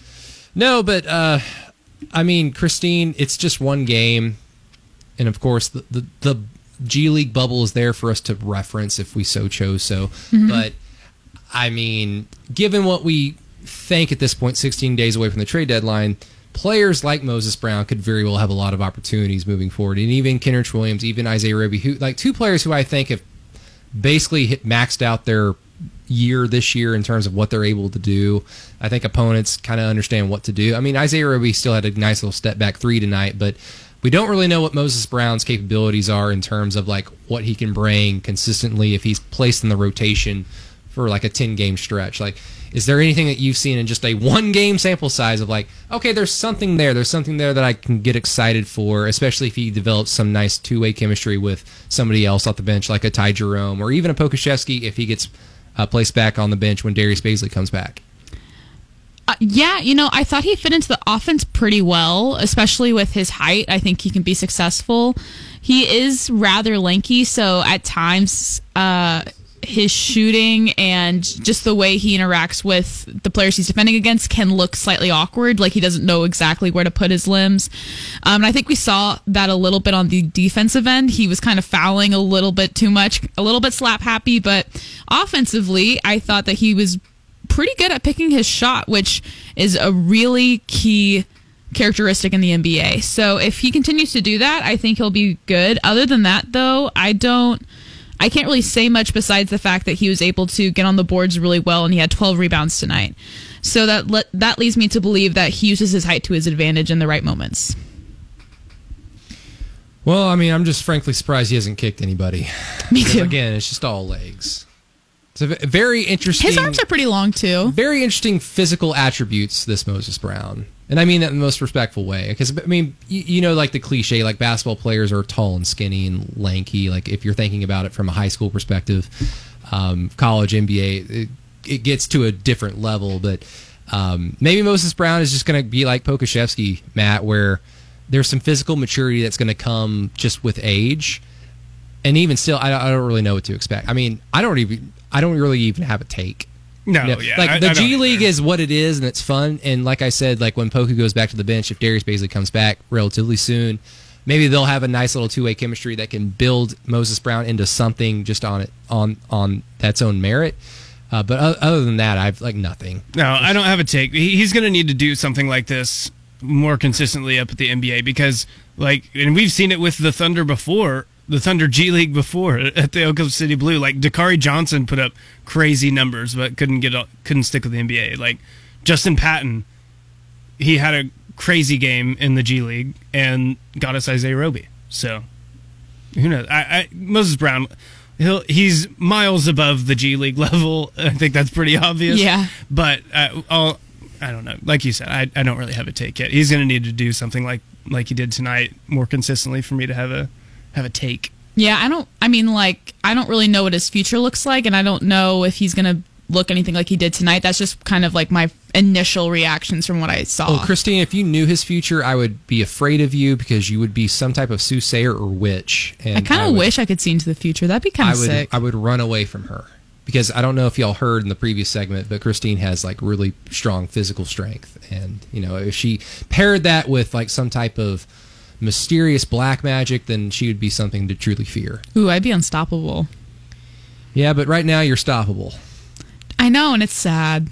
no, but uh, I mean, Christine, it's just one game, and of course the the, the G League bubble is there for us to reference if we so chose. So, but I mean, given what we think at this point, 16 days away from the trade deadline, players like Moses Brown could very well have a lot of opportunities moving forward, and even Kenrich Williams, even Isaiah Roby, who like two players who I think have basically hit maxed out their year this year in terms of what they're able to do. I think opponents kind of understand what to do. I mean, Isaiah Roby still had a nice little step back three tonight, but we don't really know what Moses Brown's capabilities are in terms of like what he can bring consistently if he's placed in the rotation for like a 10 game stretch. Like, is there anything that you've seen in just a one game sample size of like, okay, there's something there, there's something there that I can get excited for, especially if he develops some nice two way chemistry with somebody else off the bench, like a Ty Jerome or even a Pokusevski if he gets uh, placed back on the bench when Darius Bazley comes back. Uh, yeah, you know, I thought he fit into the offense pretty well, especially with his height. I think he can be successful. He is rather lanky, so at times uh, his shooting and just the way he interacts with the players he's defending against can look slightly awkward, like he doesn't know exactly where to put his limbs. Um, and I think we saw that a little bit on the defensive end. He was kind of fouling a little bit too much, a little bit slap happy, but offensively, I thought that he was pretty good at picking his shot, which is a really key characteristic in the NBA. So if he continues to do that, I think he'll be good. Other than that, though, I don't. I can't really say much besides the fact that he was able to get on the boards really well and he had 12 rebounds tonight. So that le- that leads me to believe that he uses his height to his advantage in the right moments. Well, I mean, I'm just frankly surprised he hasn't kicked anybody. Me too. Again, it's just all legs. It's a very interesting. His arms are pretty long too. very interesting physical attributes. This Moses Brown, and I mean that in the most respectful way. Because I mean, you, you know, like the cliche, like basketball players are tall and skinny and lanky. Like if you're thinking about it from a high school perspective, um, college, NBA, it, it gets to a different level. But um, maybe Moses Brown is just going to be like Pokusevski, Matt, where there's some physical maturity that's going to come just with age. And even still, I, I don't really know what to expect. I mean, I don't even, I don't really even have a take. No, know, yeah, like I- the I G League is what it is, and it's fun. And like I said, like when Poku goes back to the bench, if Darius Bazley comes back relatively soon, maybe they'll have a nice little two way chemistry that can build Moses Brown into something just on it on on that's own merit. Uh, but other than that, I've like nothing. No, I don't have a take. He's going to need to do something like this more consistently up at the NBA because, like, and we've seen it with the Thunder before, the Thunder G League before at the Oklahoma City Blue. Like, Dakari Johnson put up crazy numbers, but couldn't get couldn't stick with the NBA. Like, Justin Patton, he had a crazy game in the G League and got us Isaiah Roby. So, who knows? I, I Moses Brown. He'll, he's miles above the G League level. I think that's pretty obvious. Yeah. But uh, I'll, I don't know. Like you said, I, I don't really have a take yet. He's going to need to do something like like he did tonight more consistently for me to have a have a take. Yeah, I don't. I mean, like, I don't really know what his future looks like, and I don't know if he's gonna look anything like he did tonight. That's just kind of like my initial reactions from what I saw. Oh, Christine, if you knew his future, I would be afraid of you because you would be some type of soothsayer or witch. And I kind of wish I could see into the future. That'd be kind of sick. I would run away from her because I don't know if y'all heard in the previous segment, but Christine has like really strong physical strength, and you know if she paired that with like some type of mysterious black magic, then she would be something to truly fear. Ooh, I'd be unstoppable. Yeah, but right now you're stoppable. I know, and it's sad.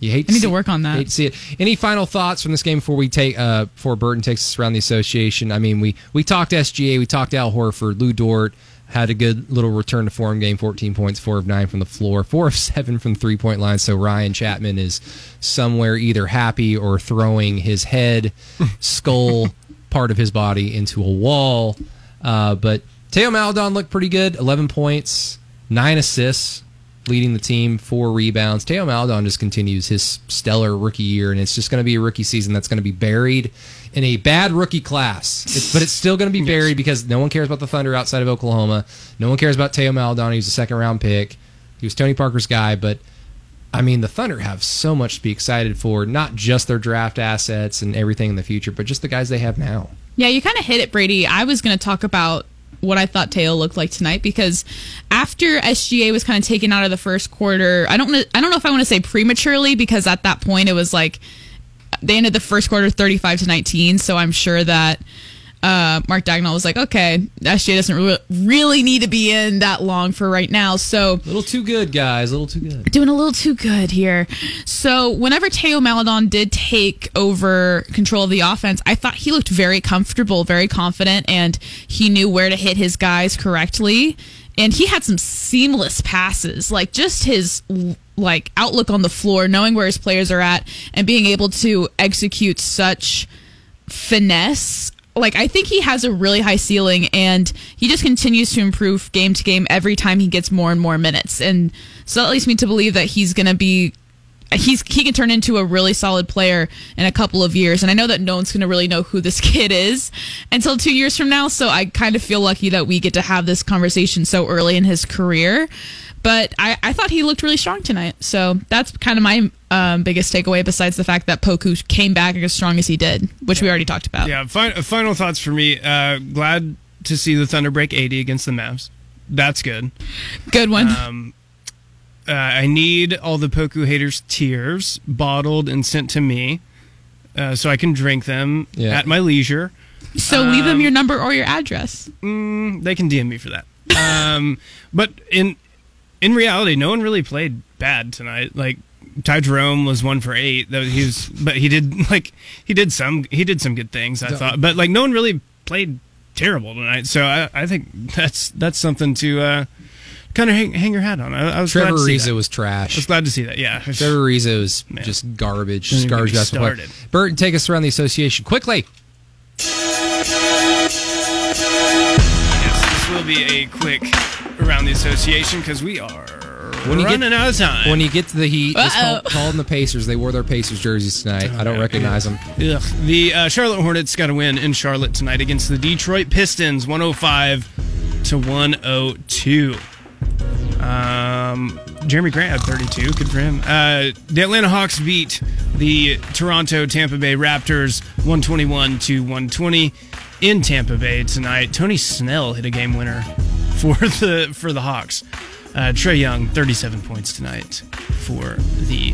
You hate. I need see- to work on that. Hate to see it. Any final thoughts from this game before we take uh before Burton takes us around the association? I mean, we we talked SGA, we talked Al Horford, Lu Dort had a good little return to form game, 14 points, four of nine from the floor, four of seven from three point line. So Ryan Chapman is somewhere either happy or throwing his head, skull, part of his body into a wall. Uh, but Theo Maledon looked pretty good, 11 points, nine assists leading the team, four rebounds. Theo Maledon just continues his stellar rookie year, and it's just going to be a rookie season that's going to be buried in a bad rookie class. It's, but it's still going to be buried because no one cares about the Thunder outside of Oklahoma. No one cares about Theo Maledon. He was a second round pick. He was Tony Parker's guy, but I mean, the Thunder have so much to be excited for, not just their draft assets and everything in the future, but just the guys they have now. Yeah, you kind of hit it, Brady. I was going to talk about what I thought Teo looked like tonight because after SGA was kind of taken out of the first quarter, I don't I don't know if I want to say prematurely because at that point it was like they ended the first quarter 35 to 19, so I'm sure that uh, Mark Daigneault was like, okay, SGA doesn't re- really need to be in that long for right now. So A little too good, guys. A little too good. doing a little too good here. So whenever Theo Maledon did take over control of the offense, I thought he looked very comfortable, very confident, and he knew where to hit his guys correctly. And he had some seamless passes, like just his like outlook on the floor, knowing where his players are at, and being able to execute such finesse. Like I think he has a really high ceiling and he just continues to improve game to game every time he gets more and more minutes. And so that leads me to believe that he's going to be he's he can turn into a really solid player in a couple of years. And I know that no one's going to really know who this kid is until 2 years from now, so I kind of feel lucky that we get to have this conversation so early in his career. But I, I thought he looked really strong tonight. So that's kind of my um, biggest takeaway, besides the fact that Poku came back as strong as he did, which we already talked about. Yeah. Fi- final thoughts for me. Uh, glad to see the Thunder break 80 against the Mavs. That's good. Good one. Um, uh, I need all the Poku haters' tears bottled and sent to me, uh, so I can drink them Yeah. at my leisure. so leave them your number or your address. They can DM me for that. Um, but in in reality, no one really played bad tonight. Like Ty Jerome was one for eight. Though he was, but he did like he did some he did some good things. I thought, but like no one really played terrible tonight. So I, I think that's that's something to uh, kind of hang, hang your hat on. I, I was Trevor glad to see Ariza that. was I was glad to see that. Yeah, Trevor Ariza was Man. just garbage. Just garbage get me basketball player. started. Burton, take us around the association quickly. Yes, this will be a quick around the association because we are When you get- running out of time. When you get to the Heat, just call, Uh-oh. call them the Pacers. They wore their Pacers jerseys tonight. I don't recognize them. Ugh. The uh, Charlotte Hornets got a win in Charlotte tonight against the Detroit Pistons, 105 to 102. Um, Jerami Grant had 32. Good for him. Uh, the Atlanta Hawks beat the Toronto Tampa Bay Raptors 121 to 120 in Tampa Bay tonight. Tony Snell hit a game winner for the for the Hawks. Uh, Trae Young 37 points tonight for the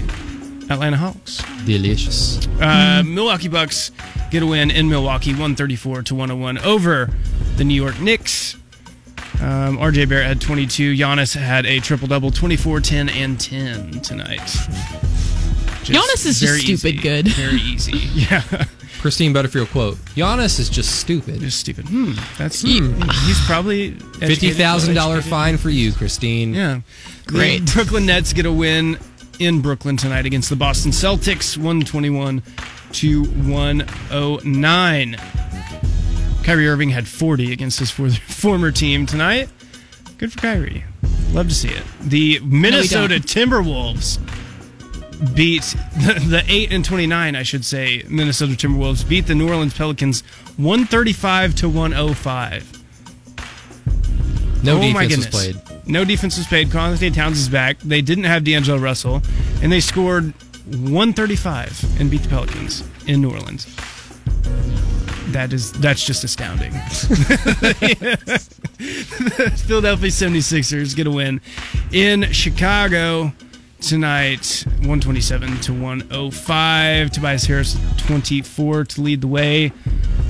Atlanta Hawks. Delicious. Uh, Milwaukee Bucks get a win in Milwaukee, 134 to 101 over the New York Knicks. Um, RJ Barrett had 22. Giannis had a triple double, 24, 10, and 10 tonight. Just Giannis is just very stupid easy. good. Very easy. Yeah, Christine Butterfield quote: Giannis is just stupid. just stupid. Hmm. That's he's probably Fifty thousand dollar fine for you, Christine. Yeah. Great. The Brooklyn Nets get a win in Brooklyn tonight against the Boston Celtics, 121 to 109. Kyrie Irving had 40 against his for- former team tonight. Good for Kyrie. Love to see it. The Minnesota Timberwolves beat the, the 8 and 29, I should say. Minnesota Timberwolves beat the New Orleans Pelicans 135 to 105. No Oh my defense was played. No defense was played. Anthony Towns is back. They didn't have D'Angelo Russell, and they scored 135 and beat the Pelicans in New Orleans. That is that's just astounding. the Philadelphia 76ers get a win in Chicago tonight 127 to 105 Tobias Harris 24 to lead the way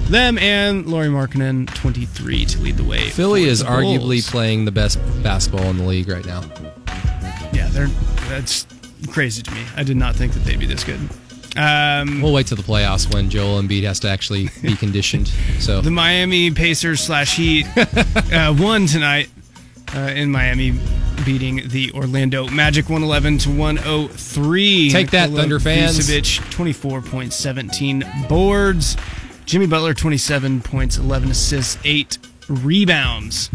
them and Lauri Markkanen 23 to lead the way Philly is arguably playing the best basketball in the league right now. Yeah, they're that's crazy to me. I did not think that they'd be this good. Um, We'll wait till the playoffs when Joel Embiid has to actually be conditioned. So the Miami Pacers slash Heat uh, won tonight uh, in Miami, beating the Orlando Magic 111 to 103. Take that, Nikola Thunder fans. Vucevic 24.17 boards. Jimmy Butler 27 points, 11 assists, eight rebounds.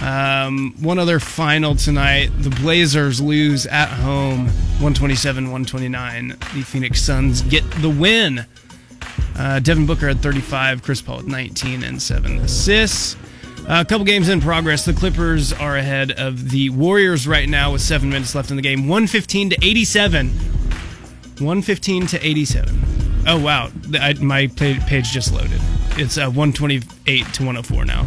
Um, one other final tonight. The Blazers lose at home 127 129. The Phoenix Suns get the win. Uh, Devin Booker had 35, Chris Paul with 19 and 7 assists. A couple games in progress. The Clippers are ahead of the Warriors right now with seven minutes left in the game. 115 to 87. 115 to 87. Oh, wow. I, my pa- page just loaded. It's uh, 128 to 104 now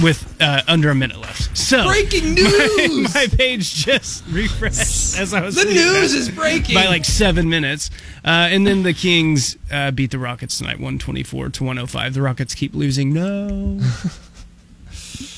with uh, under a minute left. So breaking news. my page just refreshed as I was the news is breaking by like seven minutes. Uh, and then the Kings uh, beat the Rockets tonight, 124 to 105. The Rockets keep losing. No.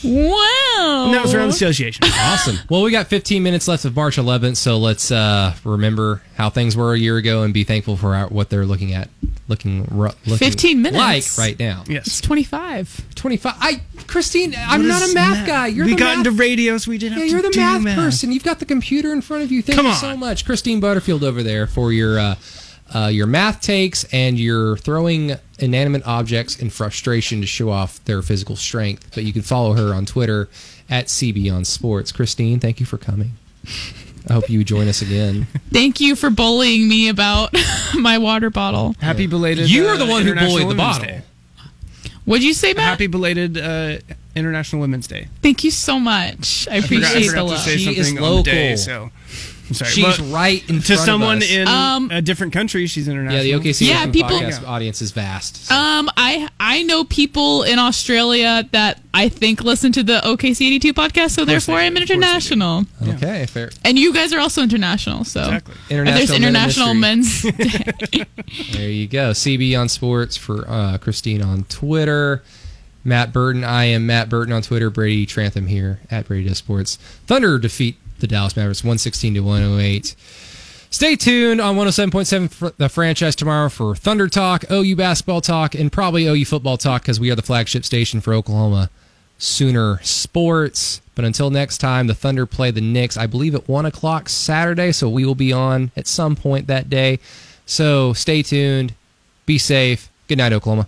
Wow. And that was around the association. Awesome. Well, we got 15 minutes left of March 11th, so let's uh, remember how things were a year ago and be thankful for our, what they're looking at, looking, ru- looking 15 minutes. like right now. Yes. It's 25. 25. I, Christine, I'm What not is a math guy. You're we the got math into radios. We didn't Yeah, have you're to the do math, math person. You've got the computer in front of you. Thank Come you on. so much, Christine Butterfield over there for your uh, uh, your math takes and your throwing inanimate objects in frustration to show off their physical strength. But you can follow her on Twitter at CB on Sports. Christine, thank you for coming. I hope you join us again. Thank you for bullying me about my water bottle. Happy belated. You are uh, the one who bullied the bottle. Day. What'd you say, Matt? Happy belated uh, International Women's Day. Thank you so much. I I forgot, I appreciate the forgot to love. say She something is on the local. day, so I'm sorry. She's But right in to front someone of us. in Um, a different country. She's international. yeah, the OKC Yeah, Open people- podcast audience is vast. so- Um, I I know people in Australia that I think listen to the OKC eighty two podcast, so therefore they I'm do. Of course they do. international. okay, fair. And you guys are also international, so Exactly. And there's International Men in international Mystery. men's. There you go. CB on sports for uh, Christine on Twitter. Matt Burton. I am Matt Burton on Twitter. Brady Trantham here at Brady Does Sports. Thunder defeat the Dallas Mavericks 116 to 108. Stay tuned on 107.7 for the franchise tomorrow for Thunder Talk, OU basketball talk, and probably OU football talk because we are the flagship station for Oklahoma Sooner Sports. But until next time, the Thunder play the Knicks, I believe at 1 o'clock Saturday, so we will be on at some point that day. So stay tuned. Be safe. Good night, Oklahoma.